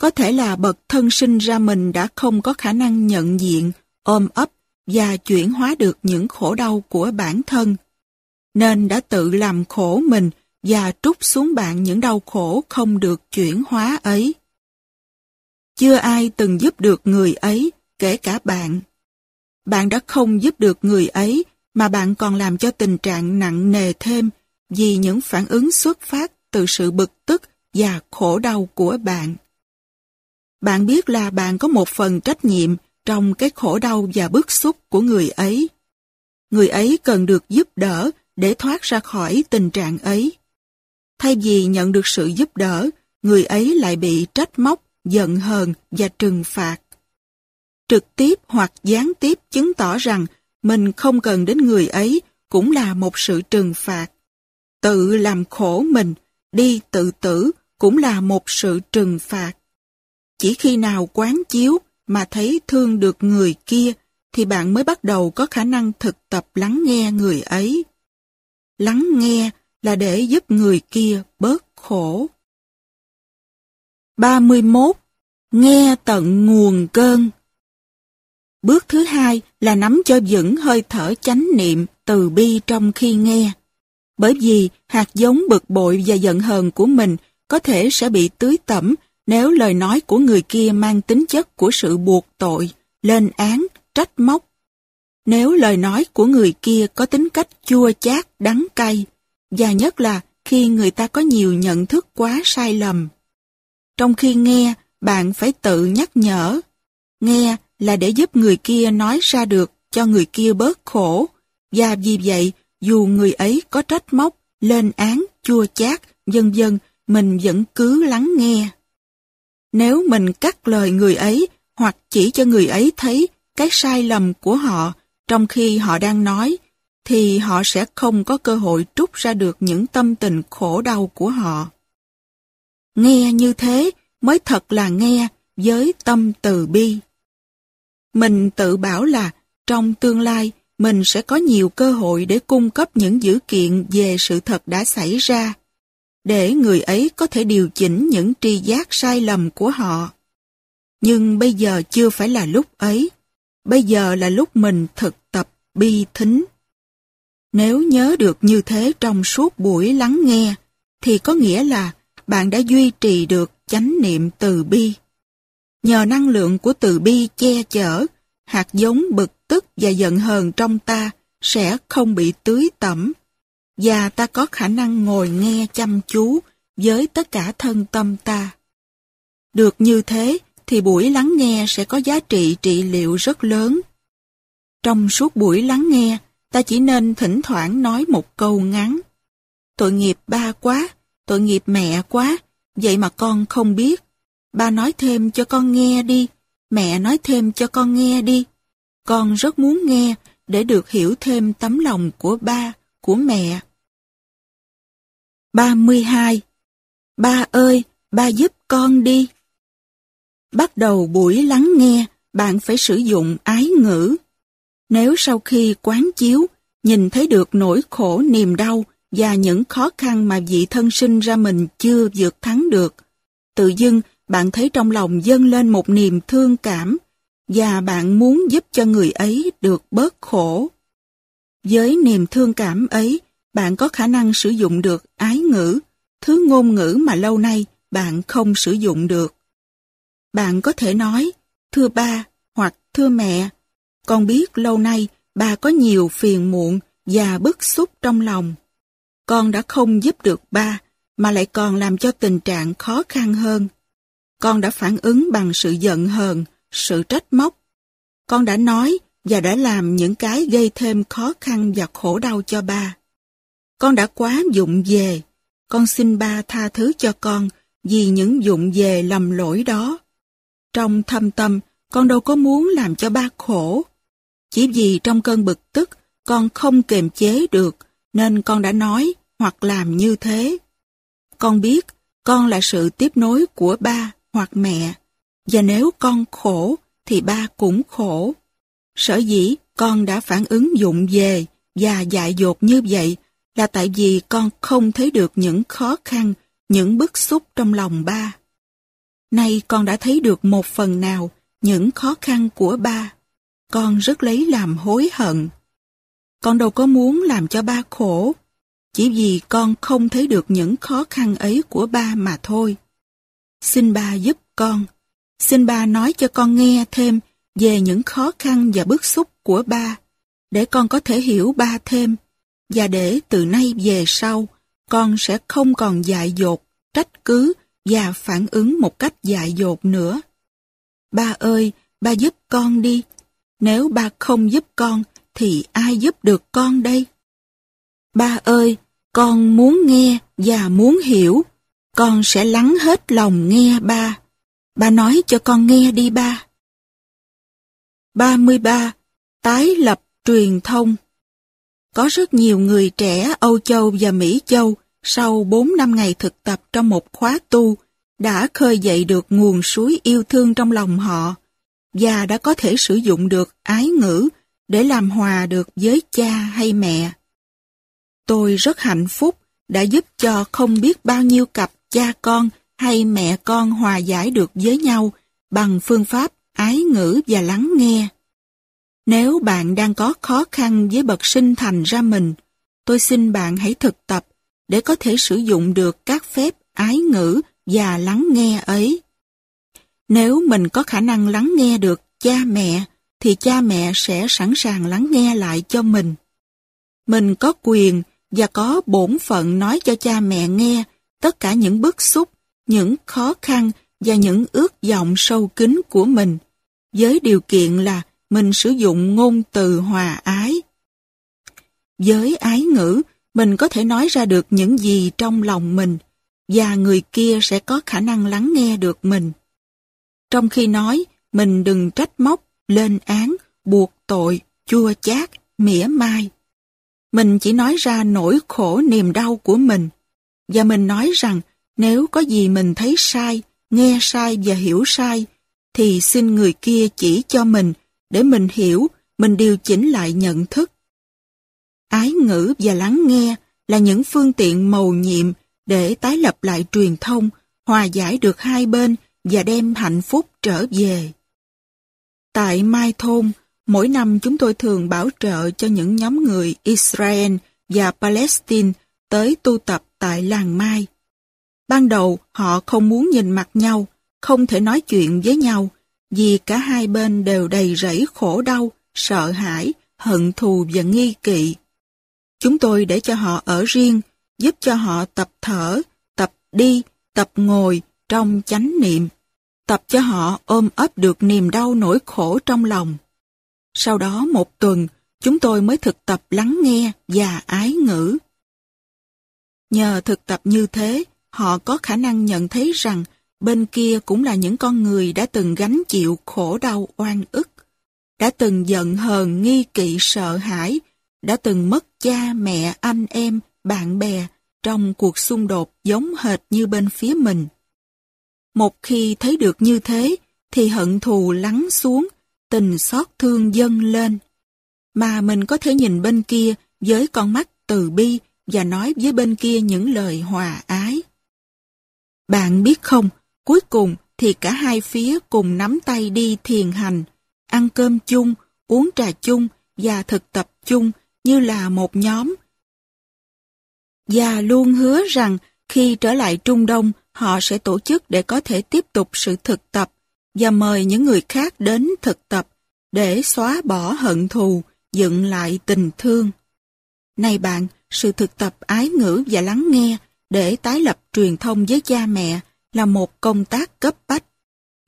Có thể là bậc thân sinh ra mình đã không có khả năng nhận diện, ôm ấp và chuyển hóa được những khổ đau của bản thân, nên đã tự làm khổ mình và trút xuống bạn những đau khổ không được chuyển hóa ấy. Chưa ai từng giúp được người ấy, kể cả bạn. Bạn đã không giúp được người ấy, mà bạn còn làm cho tình trạng nặng nề thêm vì những phản ứng xuất phát từ sự bực tức và khổ đau của bạn. Bạn biết là bạn có một phần trách nhiệm trong cái khổ đau và bức xúc của người ấy. Người ấy cần được giúp đỡ để thoát ra khỏi tình trạng ấy. Thay vì nhận được sự giúp đỡ, người ấy lại bị trách móc, giận hờn và trừng phạt. Trực tiếp hoặc gián tiếp chứng tỏ rằng mình không cần đến người ấy cũng là một sự trừng phạt. Tự làm khổ mình, đi tự tử cũng là một sự trừng phạt. Chỉ khi nào quán chiếu mà thấy thương được người kia, thì bạn mới bắt đầu có khả năng thực tập lắng nghe người ấy. Lắng nghe là để giúp người kia bớt khổ. 31. Nghe tận nguồn cơn Bước thứ hai là nắm cho vững hơi thở chánh niệm từ bi trong khi nghe. Bởi vì hạt giống bực bội và giận hờn của mình có thể sẽ bị tưới tẩm nếu lời nói của người kia mang tính chất của sự buộc tội, lên án, trách móc. Nếu lời nói của người kia có tính cách chua chát, đắng cay, và nhất là khi người ta có nhiều nhận thức quá sai lầm. Trong khi nghe, bạn phải tự nhắc nhở. Nghe là để giúp người kia nói ra được cho người kia bớt khổ, và vì vậy, dù người ấy có trách móc, lên án, chua chát, dân dân, mình vẫn cứ lắng nghe. Nếu mình cắt lời người ấy hoặc chỉ cho người ấy thấy cái sai lầm của họ trong khi họ đang nói, thì họ sẽ không có cơ hội trút ra được những tâm tình khổ đau của họ. Nghe như thế mới thật là nghe với tâm từ bi. Mình tự bảo là trong tương lai mình sẽ có nhiều cơ hội để cung cấp những dữ kiện về sự thật đã xảy ra, để người ấy có thể điều chỉnh những tri giác sai lầm của họ. Nhưng bây giờ chưa phải là lúc ấy, bây giờ là lúc mình thực tập bi thính. Nếu nhớ được như thế trong suốt buổi lắng nghe, thì có nghĩa là bạn đã duy trì được chánh niệm từ bi. Nhờ năng lượng của từ bi che chở, hạt giống bực tức và giận hờn trong ta sẽ không bị tưới tẩm, và ta có khả năng ngồi nghe chăm chú với tất cả thân tâm ta. Được như thế thì buổi lắng nghe sẽ có giá trị trị liệu rất lớn. Trong suốt buổi lắng nghe, ta chỉ nên thỉnh thoảng nói một câu ngắn. Tội nghiệp ba quá, tội nghiệp mẹ quá, vậy mà con không biết. Ba nói thêm cho con nghe đi, mẹ nói thêm cho con nghe đi. Con rất muốn nghe để được hiểu thêm tấm lòng của ba, của mẹ. 32. Ba ơi, ba giúp con đi. Bắt đầu buổi lắng nghe, bạn phải sử dụng ái ngữ. Nếu sau khi quán chiếu, nhìn thấy được nỗi khổ niềm đau và những khó khăn mà vị thân sinh ra mình chưa vượt thắng được, tự dưng bạn thấy trong lòng dâng lên một niềm thương cảm và bạn muốn giúp cho người ấy được bớt khổ. Với niềm thương cảm ấy, bạn có khả năng sử dụng được ái ngữ, thứ ngôn ngữ mà lâu nay bạn không sử dụng được. Bạn có thể nói, thưa ba hoặc thưa mẹ, con biết lâu nay bà có nhiều phiền muộn và bức xúc trong lòng. Con đã không giúp được ba, mà lại còn làm cho tình trạng khó khăn hơn. Con đã phản ứng bằng sự giận hờn, sự trách móc. Con đã nói và đã làm những cái gây thêm khó khăn và khổ đau cho ba. Con đã quá dụng về. Con xin ba tha thứ cho con vì những dụng về lầm lỗi đó. Trong thâm tâm, con đâu có muốn làm cho ba khổ. Chỉ vì trong cơn bực tức, con không kiềm chế được, nên con đã nói hoặc làm như thế. Con biết con là sự tiếp nối của ba hoặc mẹ, và nếu con khổ thì ba cũng khổ. Sở dĩ con đã phản ứng dụng về và dại dột như vậy là tại vì con không thấy được những khó khăn, những bức xúc trong lòng ba. Nay con đã thấy được một phần nào những khó khăn của ba. Con rất lấy làm hối hận. Con đâu có muốn làm cho ba khổ, chỉ vì con không thấy được những khó khăn ấy của ba mà thôi. Xin ba giúp con. Xin ba nói cho con nghe thêm về những khó khăn và bức xúc của ba, để con có thể hiểu ba thêm, và để từ nay về sau, con sẽ không còn dại dột, trách cứ và phản ứng một cách dại dột nữa. Ba ơi, ba giúp con đi. Nếu ba không giúp con, thì ai giúp được con đây? Ba ơi, con muốn nghe và muốn hiểu. Con sẽ lắng hết lòng nghe ba. Ba nói cho con nghe đi ba. 33. Tái lập truyền thông Có rất nhiều người trẻ Âu Châu và Mỹ Châu sau 4 năm ngày thực tập trong một khóa tu đã khơi dậy được nguồn suối yêu thương trong lòng họ và đã có thể sử dụng được ái ngữ để làm hòa được với cha hay mẹ. Tôi rất hạnh phúc đã giúp cho không biết bao nhiêu cặp cha con hay mẹ con hòa giải được với nhau bằng phương pháp ái ngữ và lắng nghe. Nếu bạn đang có khó khăn với bậc sinh thành ra mình, tôi xin bạn hãy thực tập để có thể sử dụng được các phép ái ngữ và lắng nghe ấy. Nếu mình có khả năng lắng nghe được cha mẹ, thì cha mẹ sẽ sẵn sàng lắng nghe lại cho mình. Mình có quyền và có bổn phận nói cho cha mẹ nghe tất cả những bức xúc, những khó khăn và những ước vọng sâu kín của mình, với điều kiện là mình sử dụng ngôn từ hòa ái. Với ái ngữ, mình có thể nói ra được những gì trong lòng mình, và người kia sẽ có khả năng lắng nghe được mình. Trong khi nói, mình đừng trách móc, lên án, buộc tội, chua chát, mỉa mai. Mình chỉ nói ra nỗi khổ niềm đau của mình. Và mình nói rằng nếu có gì mình thấy sai, nghe sai và hiểu sai, thì xin người kia chỉ cho mình để mình hiểu, mình điều chỉnh lại nhận thức. Ái ngữ và lắng nghe là những phương tiện mầu nhiệm để tái lập lại truyền thông, hòa giải được hai bên và đem hạnh phúc trở về. Tại Mai Thôn, mỗi năm chúng tôi thường bảo trợ cho những nhóm người Israel và Palestine tới tu tập tại làng Mai. Ban đầu họ không muốn nhìn mặt nhau, không thể nói chuyện với nhau, vì cả hai bên đều đầy rẫy khổ đau, sợ hãi, hận thù và nghi kỵ. Chúng tôi để cho họ ở riêng, giúp cho họ tập thở, tập đi, tập ngồi trong chánh niệm, tập cho họ ôm ấp được niềm đau nỗi khổ trong lòng. Sau đó một tuần, chúng tôi mới thực tập lắng nghe và ái ngữ. Nhờ thực tập như thế, họ có khả năng nhận thấy rằng bên kia cũng là những con người đã từng gánh chịu khổ đau oan ức, đã từng giận hờn nghi kỵ sợ hãi, đã từng mất cha mẹ anh em, bạn bè trong cuộc xung đột giống hệt như bên phía mình. Một khi thấy được như thế, thì hận thù lắng xuống, tình xót thương dâng lên. Mà mình có thể nhìn bên kia với con mắt từ bi và nói với bên kia những lời hòa ái. Bạn biết không, cuối cùng thì cả hai phía cùng nắm tay đi thiền hành, ăn cơm chung, uống trà chung và thực tập chung như là một nhóm. Và luôn hứa rằng khi trở lại Trung Đông, họ sẽ tổ chức để có thể tiếp tục sự thực tập và mời những người khác đến thực tập để xóa bỏ hận thù, dựng lại tình thương. Này bạn, sự thực tập ái ngữ và lắng nghe để tái lập truyền thông với cha mẹ là một công tác cấp bách.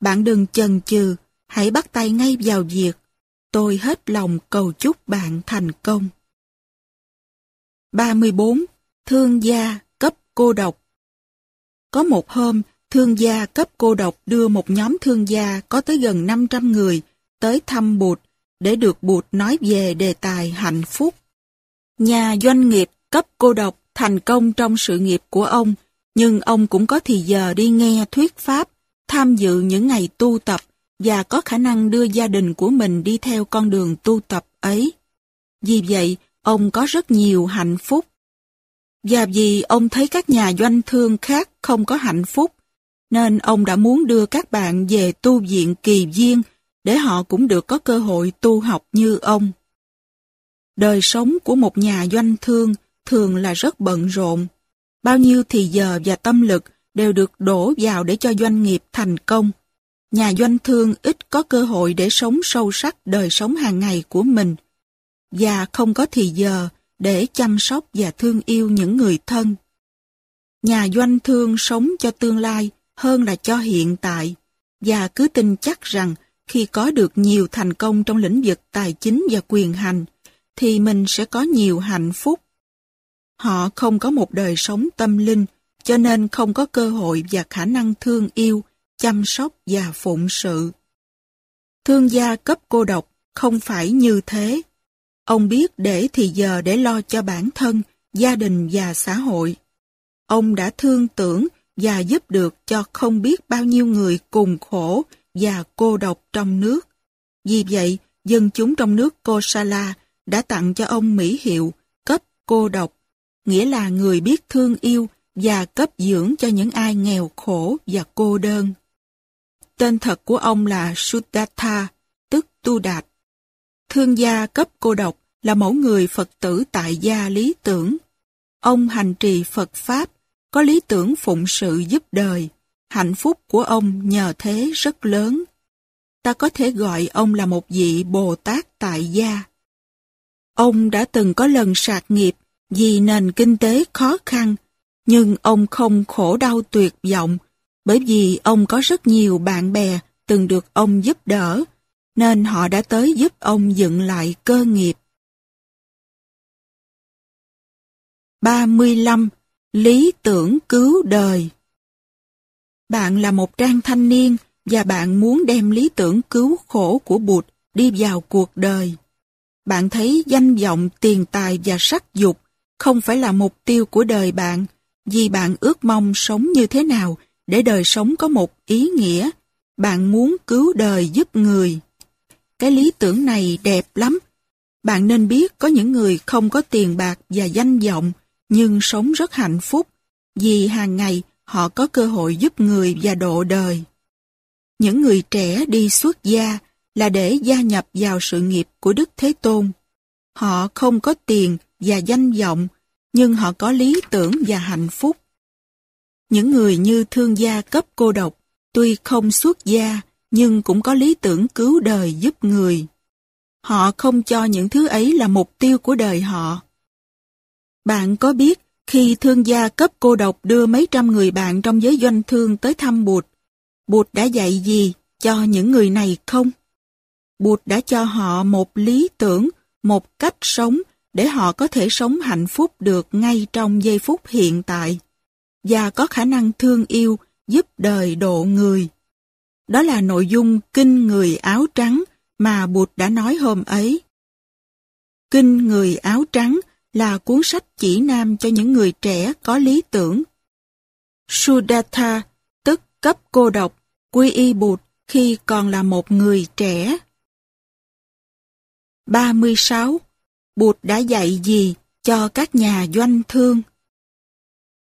Bạn đừng chần chừ, hãy bắt tay ngay vào việc. Tôi hết lòng cầu chúc bạn thành công. 34. Thương gia cấp cô độc Có một hôm, thương gia cấp cô độc đưa một nhóm thương gia có tới gần 500 người tới thăm Bụt để được Bụt nói về đề tài hạnh phúc. Nhà doanh nghiệp cấp cô độc thành công trong sự nghiệp của ông, nhưng ông cũng có thì giờ đi nghe thuyết pháp, tham dự những ngày tu tập và có khả năng đưa gia đình của mình đi theo con đường tu tập ấy. Vì vậy, ông có rất nhiều hạnh phúc. Và vì ông thấy các nhà doanh thương khác không có hạnh phúc, nên ông đã muốn đưa các bạn về tu viện kỳ viên để họ cũng được có cơ hội tu học như ông. Đời sống của một nhà doanh thương thường là rất bận rộn. Bao nhiêu thì giờ và tâm lực đều được đổ vào để cho doanh nghiệp thành công. Nhà doanh thương ít có cơ hội để sống sâu sắc đời sống hàng ngày của mình và không có thì giờ để chăm sóc và thương yêu những người thân. Nhà doanh thương sống cho tương lai hơn là cho hiện tại và cứ tin chắc rằng khi có được nhiều thành công trong lĩnh vực tài chính và quyền hành, thì mình sẽ có nhiều hạnh phúc. Họ không có một đời sống tâm linh cho nên không có cơ hội và khả năng thương yêu, chăm sóc và phụng sự. Thương gia cấp cô độc không phải như thế. Ông biết để thì giờ để lo cho bản thân, gia đình và xã hội. Ông đã thương tưởng và giúp được cho không biết bao nhiêu người cùng khổ và cô độc trong nước. Vì vậy, dân chúng trong nước Kosala đã tặng cho ông mỹ hiệu cấp cô độc, nghĩa là người biết thương yêu và cấp dưỡng cho những ai nghèo khổ và cô đơn. Tên thật của ông là Sudatha, tức Tu Đạt. Thương gia cấp cô độc là mẫu người Phật tử tại gia lý tưởng. Ông hành trì Phật Pháp, có lý tưởng phụng sự giúp đời. Hạnh phúc của ông nhờ thế rất lớn. Ta có thể gọi ông là một vị Bồ Tát tại gia. Ông đã từng có lần sạc nghiệp vì nền kinh tế khó khăn, nhưng ông không khổ đau tuyệt vọng bởi vì ông có rất nhiều bạn bè từng được ông giúp đỡ, nên họ đã tới giúp ông dựng lại cơ nghiệp. 35. Lý tưởng cứu đời Bạn là một trang thanh niên và bạn muốn đem lý tưởng cứu khổ của Bụt đi vào cuộc đời. Bạn thấy danh vọng, tiền tài và sắc dục không phải là mục tiêu của đời bạn, vì bạn ước mong sống như thế nào để đời sống có một ý nghĩa. Bạn muốn cứu đời giúp người. Cái lý tưởng này đẹp lắm. Bạn nên biết có những người không có tiền bạc và danh vọng, nhưng sống rất hạnh phúc, vì hàng ngày họ có cơ hội giúp người và độ đời. Những người trẻ đi xuất gia là để gia nhập vào sự nghiệp của Đức Thế Tôn. Họ không có tiền và danh vọng, nhưng họ có lý tưởng và hạnh phúc. Những người như thương gia cấp cô độc, tuy không xuất gia, nhưng cũng có lý tưởng cứu đời giúp người. Họ không cho những thứ ấy là mục tiêu của đời họ. Bạn có biết khi thương gia cấp cô độc đưa mấy trăm người bạn trong giới doanh thương tới thăm Bụt, Bụt đã dạy gì cho những người này không? Bụt đã cho họ một lý tưởng, một cách sống để họ có thể sống hạnh phúc được ngay trong giây phút hiện tại và có khả năng thương yêu giúp đời độ người. Đó là nội dung Kinh Người Áo Trắng mà Bụt đã nói hôm ấy. Kinh Người Áo Trắng là cuốn sách chỉ nam cho những người trẻ có lý tưởng. Sudatha, tức cấp cô độc, quy y Bụt khi còn là một người trẻ. 36. Bụt đã dạy gì cho các nhà doanh thương?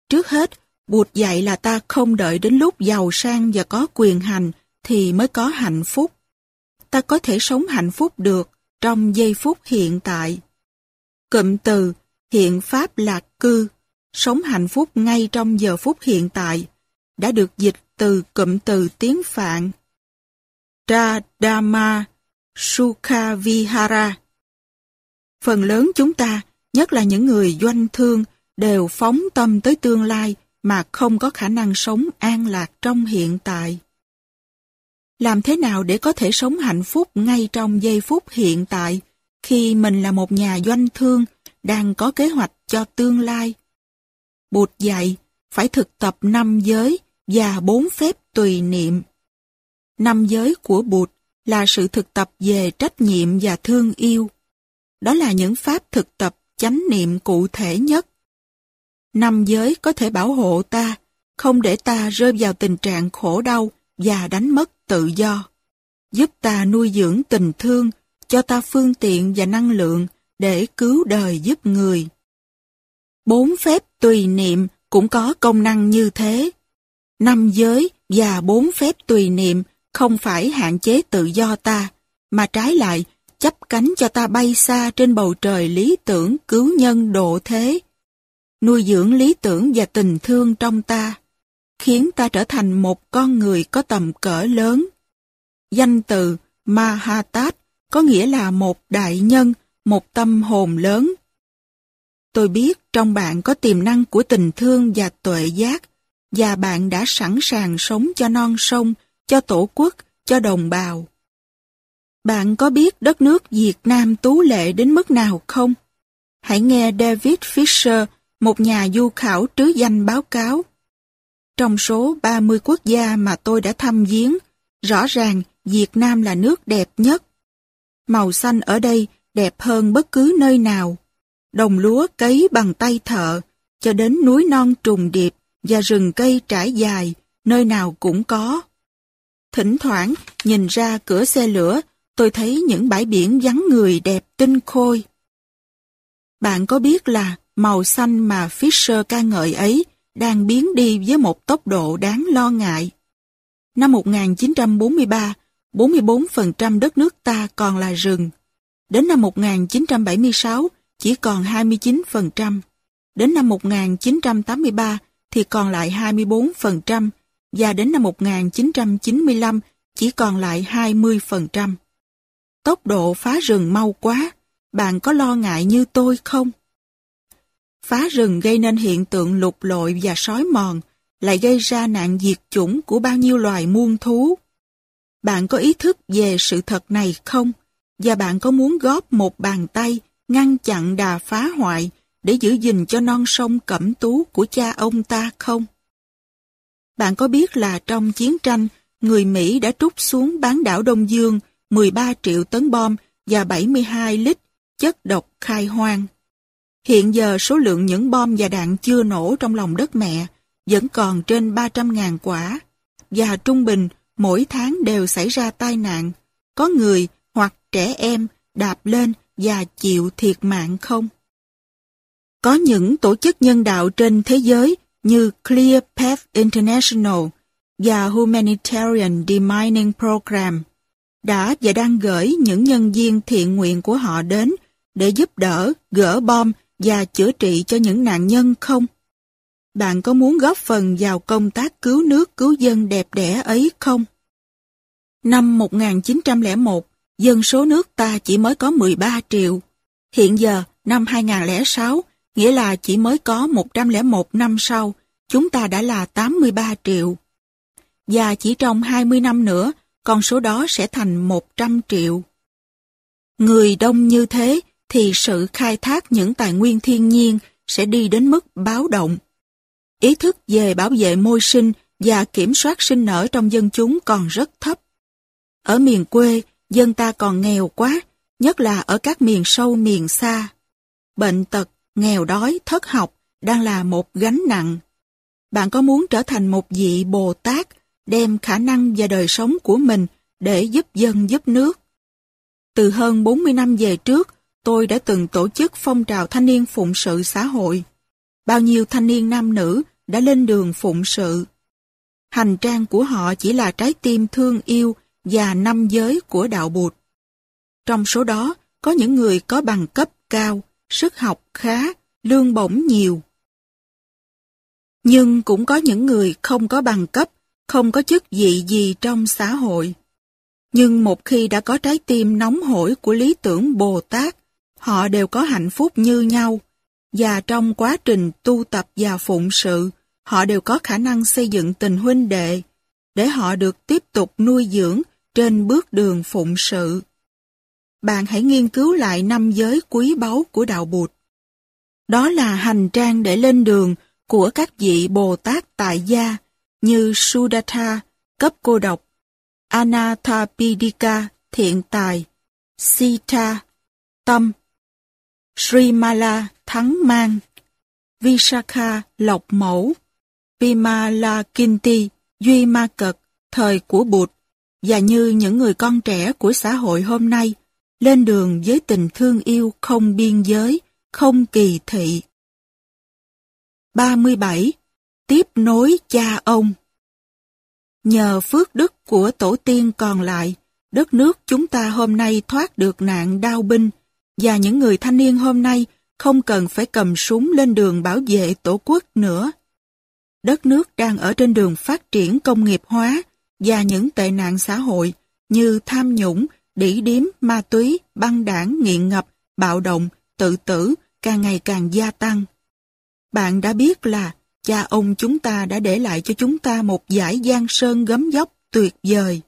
Trước hết, Bụt dạy là ta không đợi đến lúc giàu sang và có quyền hành thì mới có hạnh phúc. Ta có thể sống hạnh phúc được trong giây phút hiện tại. Cụm từ hiện pháp lạc cư, sống hạnh phúc ngay trong giờ phút hiện tại, đã được dịch từ cụm từ tiếng Phạn. Tradama Sukha Vihara. Phần lớn chúng ta, nhất là những người doanh thương, đều phóng tâm tới tương lai mà không có khả năng sống an lạc trong hiện tại. Làm thế nào để có thể sống hạnh phúc ngay trong giây phút hiện tại khi mình là một nhà doanh thương đang có kế hoạch cho tương lai? Bụt dạy phải thực tập năm giới và bốn phép tùy niệm. Năm giới của Bụt là sự thực tập về trách nhiệm và thương yêu. Đó là những pháp thực tập chánh niệm cụ thể nhất. Năm giới có thể bảo hộ ta, không để ta rơi vào tình trạng khổ đau và đánh mất tự do. Giúp ta nuôi dưỡng tình thương, cho ta phương tiện và năng lượng để cứu đời giúp người. Bốn phép tùy niệm cũng có công năng như thế. Năm giới và bốn phép tùy niệm không phải hạn chế tự do ta, mà trái lại chấp cánh cho ta bay xa trên bầu trời lý tưởng cứu nhân độ thế. Nuôi dưỡng lý tưởng và tình thương trong ta, khiến ta trở thành một con người có tầm cỡ lớn. Danh từ Mahatat có nghĩa là một đại nhân, một tâm hồn lớn. Tôi biết trong bạn có tiềm năng của tình thương và tuệ giác, và bạn đã sẵn sàng sống cho non sông, cho tổ quốc, cho đồng bào. Bạn có biết đất nước Việt Nam tú lệ đến mức nào không? Hãy nghe David Fisher, một nhà du khảo trứ danh báo cáo. Trong số 30 quốc gia mà tôi đã thăm viếng, rõ ràng Việt Nam là nước đẹp nhất. Màu xanh ở đây đẹp hơn bất cứ nơi nào. Đồng lúa cấy bằng tay thợ, cho đến núi non trùng điệp và rừng cây trải dài, nơi nào cũng có. Thỉnh thoảng, nhìn ra cửa xe lửa, tôi thấy những bãi biển vắng người đẹp tinh khôi. Bạn có biết là màu xanh mà Fisher ca ngợi ấy đang biến đi với một tốc độ đáng lo ngại. Năm 1943, 44% đất nước ta còn là rừng. Đến năm 1976, chỉ còn 29%. Đến năm 1983 thì còn lại 24%, và đến năm 1995 chỉ còn lại 20%. Tốc độ phá rừng mau quá, bạn có lo ngại như tôi không? Phá rừng gây nên hiện tượng lục lội và sói mòn, lại gây ra nạn diệt chủng của bao nhiêu loài muôn thú. Bạn có ý thức về sự thật này không? Và bạn có muốn góp một bàn tay ngăn chặn đà phá hoại để giữ gìn cho non sông cẩm tú của cha ông ta không? Bạn có biết là trong chiến tranh, người Mỹ đã trút xuống bán đảo Đông Dương 13 triệu tấn bom và 72 lít chất độc khai hoang. Hiện giờ số lượng những bom và đạn chưa nổ trong lòng đất mẹ vẫn còn trên 300.000 quả, và trung bình mỗi tháng đều xảy ra tai nạn, có người hoặc trẻ em đạp lên và chịu thiệt mạng không? Có những tổ chức nhân đạo trên thế giới như Clear Path International và Humanitarian Demining Program đã và đang gửi những nhân viên thiện nguyện của họ đến để giúp đỡ, gỡ bom và chữa trị cho những nạn nhân không? Bạn có muốn góp phần vào công tác cứu nước cứu dân đẹp đẽ ấy không? Năm 1901, dân số nước ta chỉ mới có 13 triệu. Hiện giờ, năm 2006, nghĩa là chỉ mới có 101 năm sau, chúng ta đã là 83 triệu. Và chỉ trong 20 năm nữa, con số đó sẽ thành 100 triệu. Người đông như thế thì sự khai thác những tài nguyên thiên nhiên sẽ đi đến mức báo động. Ý thức về bảo vệ môi sinh và kiểm soát sinh nở trong dân chúng còn rất thấp. Ở miền quê, dân ta còn nghèo quá, nhất là ở các miền sâu miền xa. Bệnh tật, nghèo đói, thất học đang là một gánh nặng. Bạn có muốn trở thành một vị Bồ Tát, đem khả năng và đời sống của mình để giúp dân giúp nước? Từ hơn 40 năm về trước, tôi đã từng tổ chức phong trào thanh niên phụng sự xã hội. Bao nhiêu thanh niên nam nữ đã lên đường phụng sự. Hành trang của họ chỉ là trái tim thương yêu và năm giới của đạo Bụt. Trong số đó, có những người có bằng cấp cao, sức học khá, lương bổng nhiều. Nhưng cũng có những người không có bằng cấp, không có chức vị gì trong xã hội. Nhưng một khi đã có trái tim nóng hổi của lý tưởng Bồ Tát, họ đều có hạnh phúc như nhau. Và trong quá trình tu tập và phụng sự, họ đều có khả năng xây dựng tình huynh đệ, để họ được tiếp tục nuôi dưỡng trên bước đường phụng sự. Bạn hãy nghiên cứu lại năm giới quý báu của Đạo Bụt. Đó là hành trang để lên đường của các vị Bồ Tát tại gia như Sudatha, cấp cô độc, Anathapindika, thiện tài, Sita, tâm, Srimala, thắng mang, Visakha, lộc mẫu, Vimalakinti, duy ma cật, thời của Bụt, và như những người con trẻ của xã hội hôm nay, lên đường với tình thương yêu không biên giới, không kỳ thị. 37. Tiếp nối cha ông Nhờ phước đức của tổ tiên còn lại, đất nước chúng ta hôm nay thoát được nạn đao binh, và những người thanh niên hôm nay không cần phải cầm súng lên đường bảo vệ tổ quốc nữa. Đất nước đang ở trên đường phát triển công nghiệp hóa và những tệ nạn xã hội như tham nhũng, đỉ điếm, ma túy, băng đảng, nghiện ngập, bạo động, tự tử càng ngày càng gia tăng. Bạn đã biết là cha ông chúng ta đã để lại cho chúng ta một giải giang sơn gấm dốc tuyệt vời.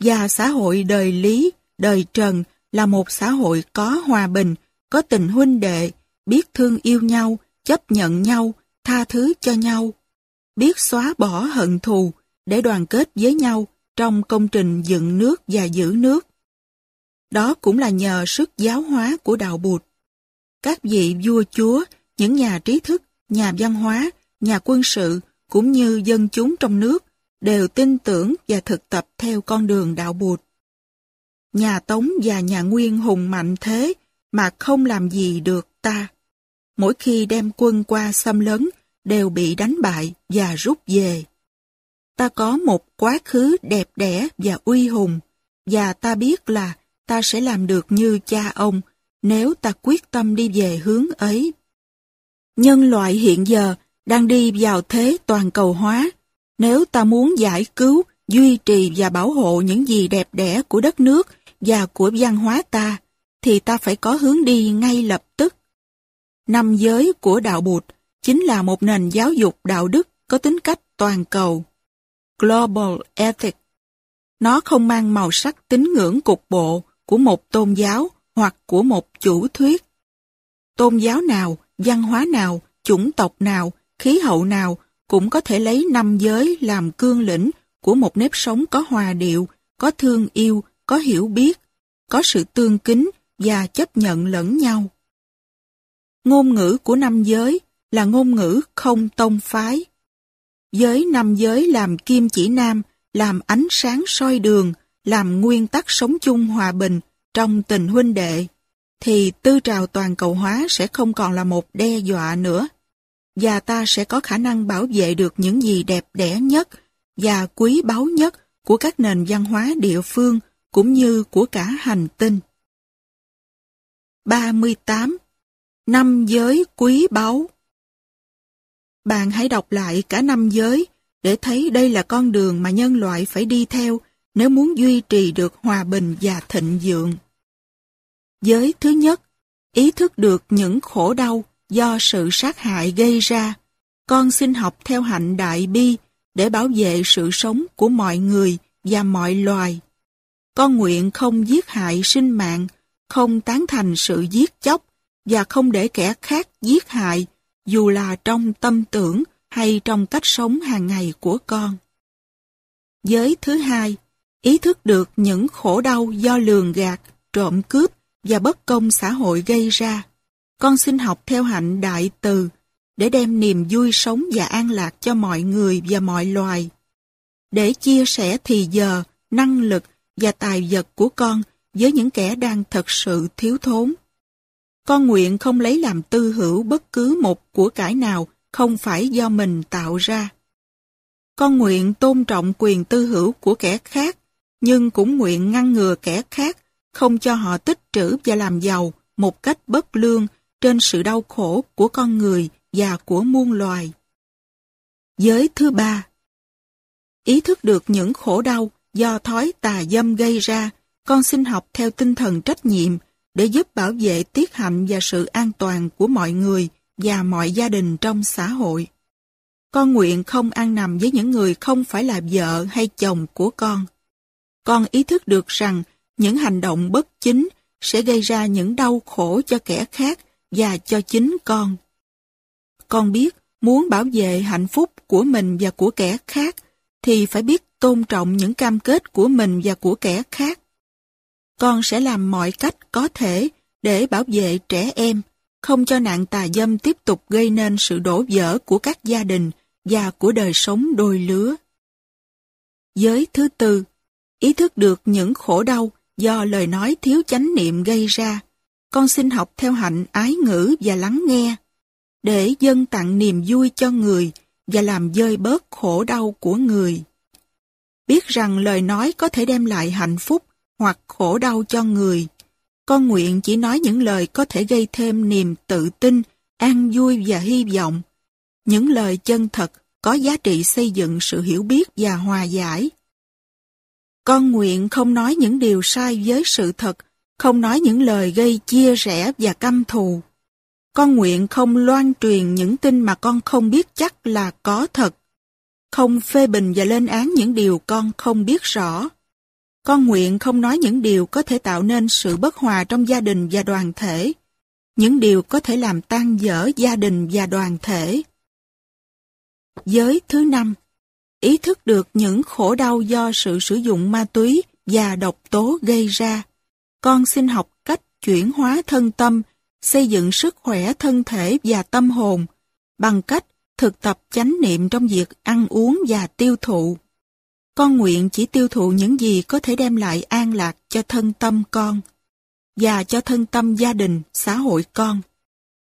Và xã hội đời Lý, đời Trần là một xã hội có hòa bình, có tình huynh đệ, biết thương yêu nhau, chấp nhận nhau, tha thứ cho nhau, biết xóa bỏ hận thù để đoàn kết với nhau trong công trình dựng nước và giữ nước. Đó cũng là nhờ sức giáo hóa của đạo Bụt. Các vị vua chúa, những nhà trí thức, nhà văn hóa, nhà quân sự cũng như dân chúng trong nước đều tin tưởng và thực tập theo con đường đạo Bụt. Nhà Tống và nhà Nguyên hùng mạnh thế mà không làm gì được ta. Mỗi khi đem quân qua xâm lấn, đều bị đánh bại và rút về. Ta có một quá khứ đẹp đẽ và uy hùng, và ta biết là ta sẽ làm được như cha ông nếu ta quyết tâm đi về hướng ấy. Nhân loại hiện giờ đang đi vào thế toàn cầu hóa. Nếu ta muốn giải cứu, duy trì và bảo hộ những gì đẹp đẽ của đất nước và của văn hóa ta, thì ta phải có hướng đi ngay lập tức. Năm giới của đạo Bụt chính là một nền giáo dục đạo đức có tính cách toàn cầu. Global Ethics. Nó không mang màu sắc tín ngưỡng cục bộ của một tôn giáo hoặc của một chủ thuyết. Tôn giáo nào, văn hóa nào, chủng tộc nào, khí hậu nào cũng có thể lấy năm giới làm cương lĩnh của một nếp sống có hòa điệu, có thương yêu, có hiểu biết, có sự tương kính và chấp nhận lẫn nhau. Ngôn ngữ của năm giới là ngôn ngữ không tông phái. Giới năm giới làm kim chỉ nam, làm ánh sáng soi đường, làm nguyên tắc sống chung hòa bình trong tình huynh đệ, thì tư trào toàn cầu hóa sẽ không còn là một đe dọa nữa. Và ta sẽ có khả năng bảo vệ được những gì đẹp đẽ nhất và quý báu nhất của các nền văn hóa địa phương cũng như của cả hành tinh. 38. Năm giới quý báu Bạn hãy đọc lại cả năm giới để thấy đây là con đường mà nhân loại phải đi theo nếu muốn duy trì được hòa bình và thịnh vượng. Giới thứ nhất, ý thức được những khổ đau do sự sát hại gây ra. Con xin học theo hạnh đại bi để bảo vệ sự sống của mọi người và mọi loài. Con nguyện không giết hại sinh mạng, không tán thành sự giết chóc và không để kẻ khác giết hại dù là trong tâm tưởng hay trong cách sống hàng ngày của con. Giới thứ hai, ý thức được những khổ đau do lường gạt, trộm cướp và bất công xã hội gây ra. Con xin học theo hạnh đại từ để đem niềm vui sống và an lạc cho mọi người và mọi loài. Để chia sẻ thì giờ, năng lực và tài vật của con với những kẻ đang thật sự thiếu thốn. Con nguyện không lấy làm tư hữu bất cứ một của cải nào không phải do mình tạo ra. Con nguyện tôn trọng quyền tư hữu của kẻ khác, nhưng cũng nguyện ngăn ngừa kẻ khác, không cho họ tích trữ và làm giàu một cách bất lương trên sự đau khổ của con người và của muôn loài. Giới thứ ba Ý thức được những khổ đau do thói tà dâm gây ra, con xin học theo tinh thần trách nhiệm để giúp bảo vệ tiết hạnh và sự an toàn của mọi người và mọi gia đình trong xã hội. Con nguyện không ăn nằm với những người không phải là vợ hay chồng của con. Con ý thức được rằng những hành động bất chính sẽ gây ra những đau khổ cho kẻ khác và cho chính con. Con biết muốn bảo vệ hạnh phúc của mình và của kẻ khác thì phải biết tôn trọng những cam kết của mình và của kẻ khác. Con sẽ làm mọi cách có thể để bảo vệ trẻ em, không cho nạn tà dâm tiếp tục gây nên sự đổ vỡ của các gia đình và của đời sống đôi lứa. Giới thứ tư, ý thức được những khổ đau do lời nói thiếu chánh niệm gây ra, con xin học theo hạnh ái ngữ và lắng nghe, để dân tặng niềm vui cho người và làm dơi bớt khổ đau của người. Biết rằng lời nói có thể đem lại hạnh phúc hoặc khổ đau cho người. Con nguyện chỉ nói những lời có thể gây thêm niềm tự tin, an vui và hy vọng. Những lời chân thật có giá trị xây dựng sự hiểu biết và hòa giải. Con nguyện không nói những điều sai với sự thật, không nói những lời gây chia rẽ và căm thù. Con nguyện không loan truyền những tin mà con không biết chắc là có thật. Không phê bình và lên án những điều con không biết rõ. Con nguyện không nói những điều có thể tạo nên sự bất hòa trong gia đình và đoàn thể. Những điều có thể làm tan dở gia đình và đoàn thể. Giới thứ năm Ý thức được những khổ đau do sự sử dụng ma túy và độc tố gây ra. Con xin học cách chuyển hóa thân tâm, xây dựng sức khỏe thân thể và tâm hồn bằng cách thực tập chánh niệm trong việc ăn uống và tiêu thụ. Con nguyện chỉ tiêu thụ những gì có thể đem lại an lạc cho thân tâm con và cho thân tâm gia đình, xã hội con.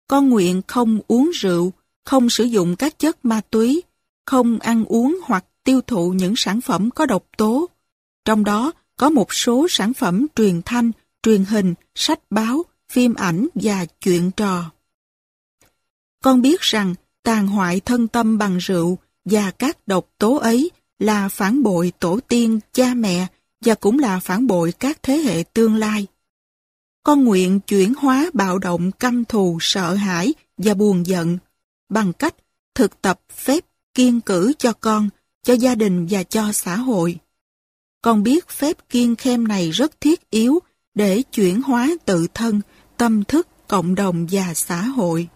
Con nguyện không uống rượu, không sử dụng các chất ma túy, không ăn uống hoặc tiêu thụ những sản phẩm có độc tố. Trong đó có một số sản phẩm truyền thanh, truyền hình, sách báo, phim ảnh và chuyện trò. Con biết rằng tàn hoại thân tâm bằng rượu và các độc tố ấy là phản bội tổ tiên, cha mẹ và cũng là phản bội các thế hệ tương lai. Con nguyện chuyển hóa bạo động căm thù, sợ hãi và buồn giận bằng cách thực tập phép kiên cử cho con, cho gia đình và cho xã hội. Con biết phép kiên khem này rất thiết yếu để chuyển hóa tự thân, tâm thức, cộng đồng và xã hội.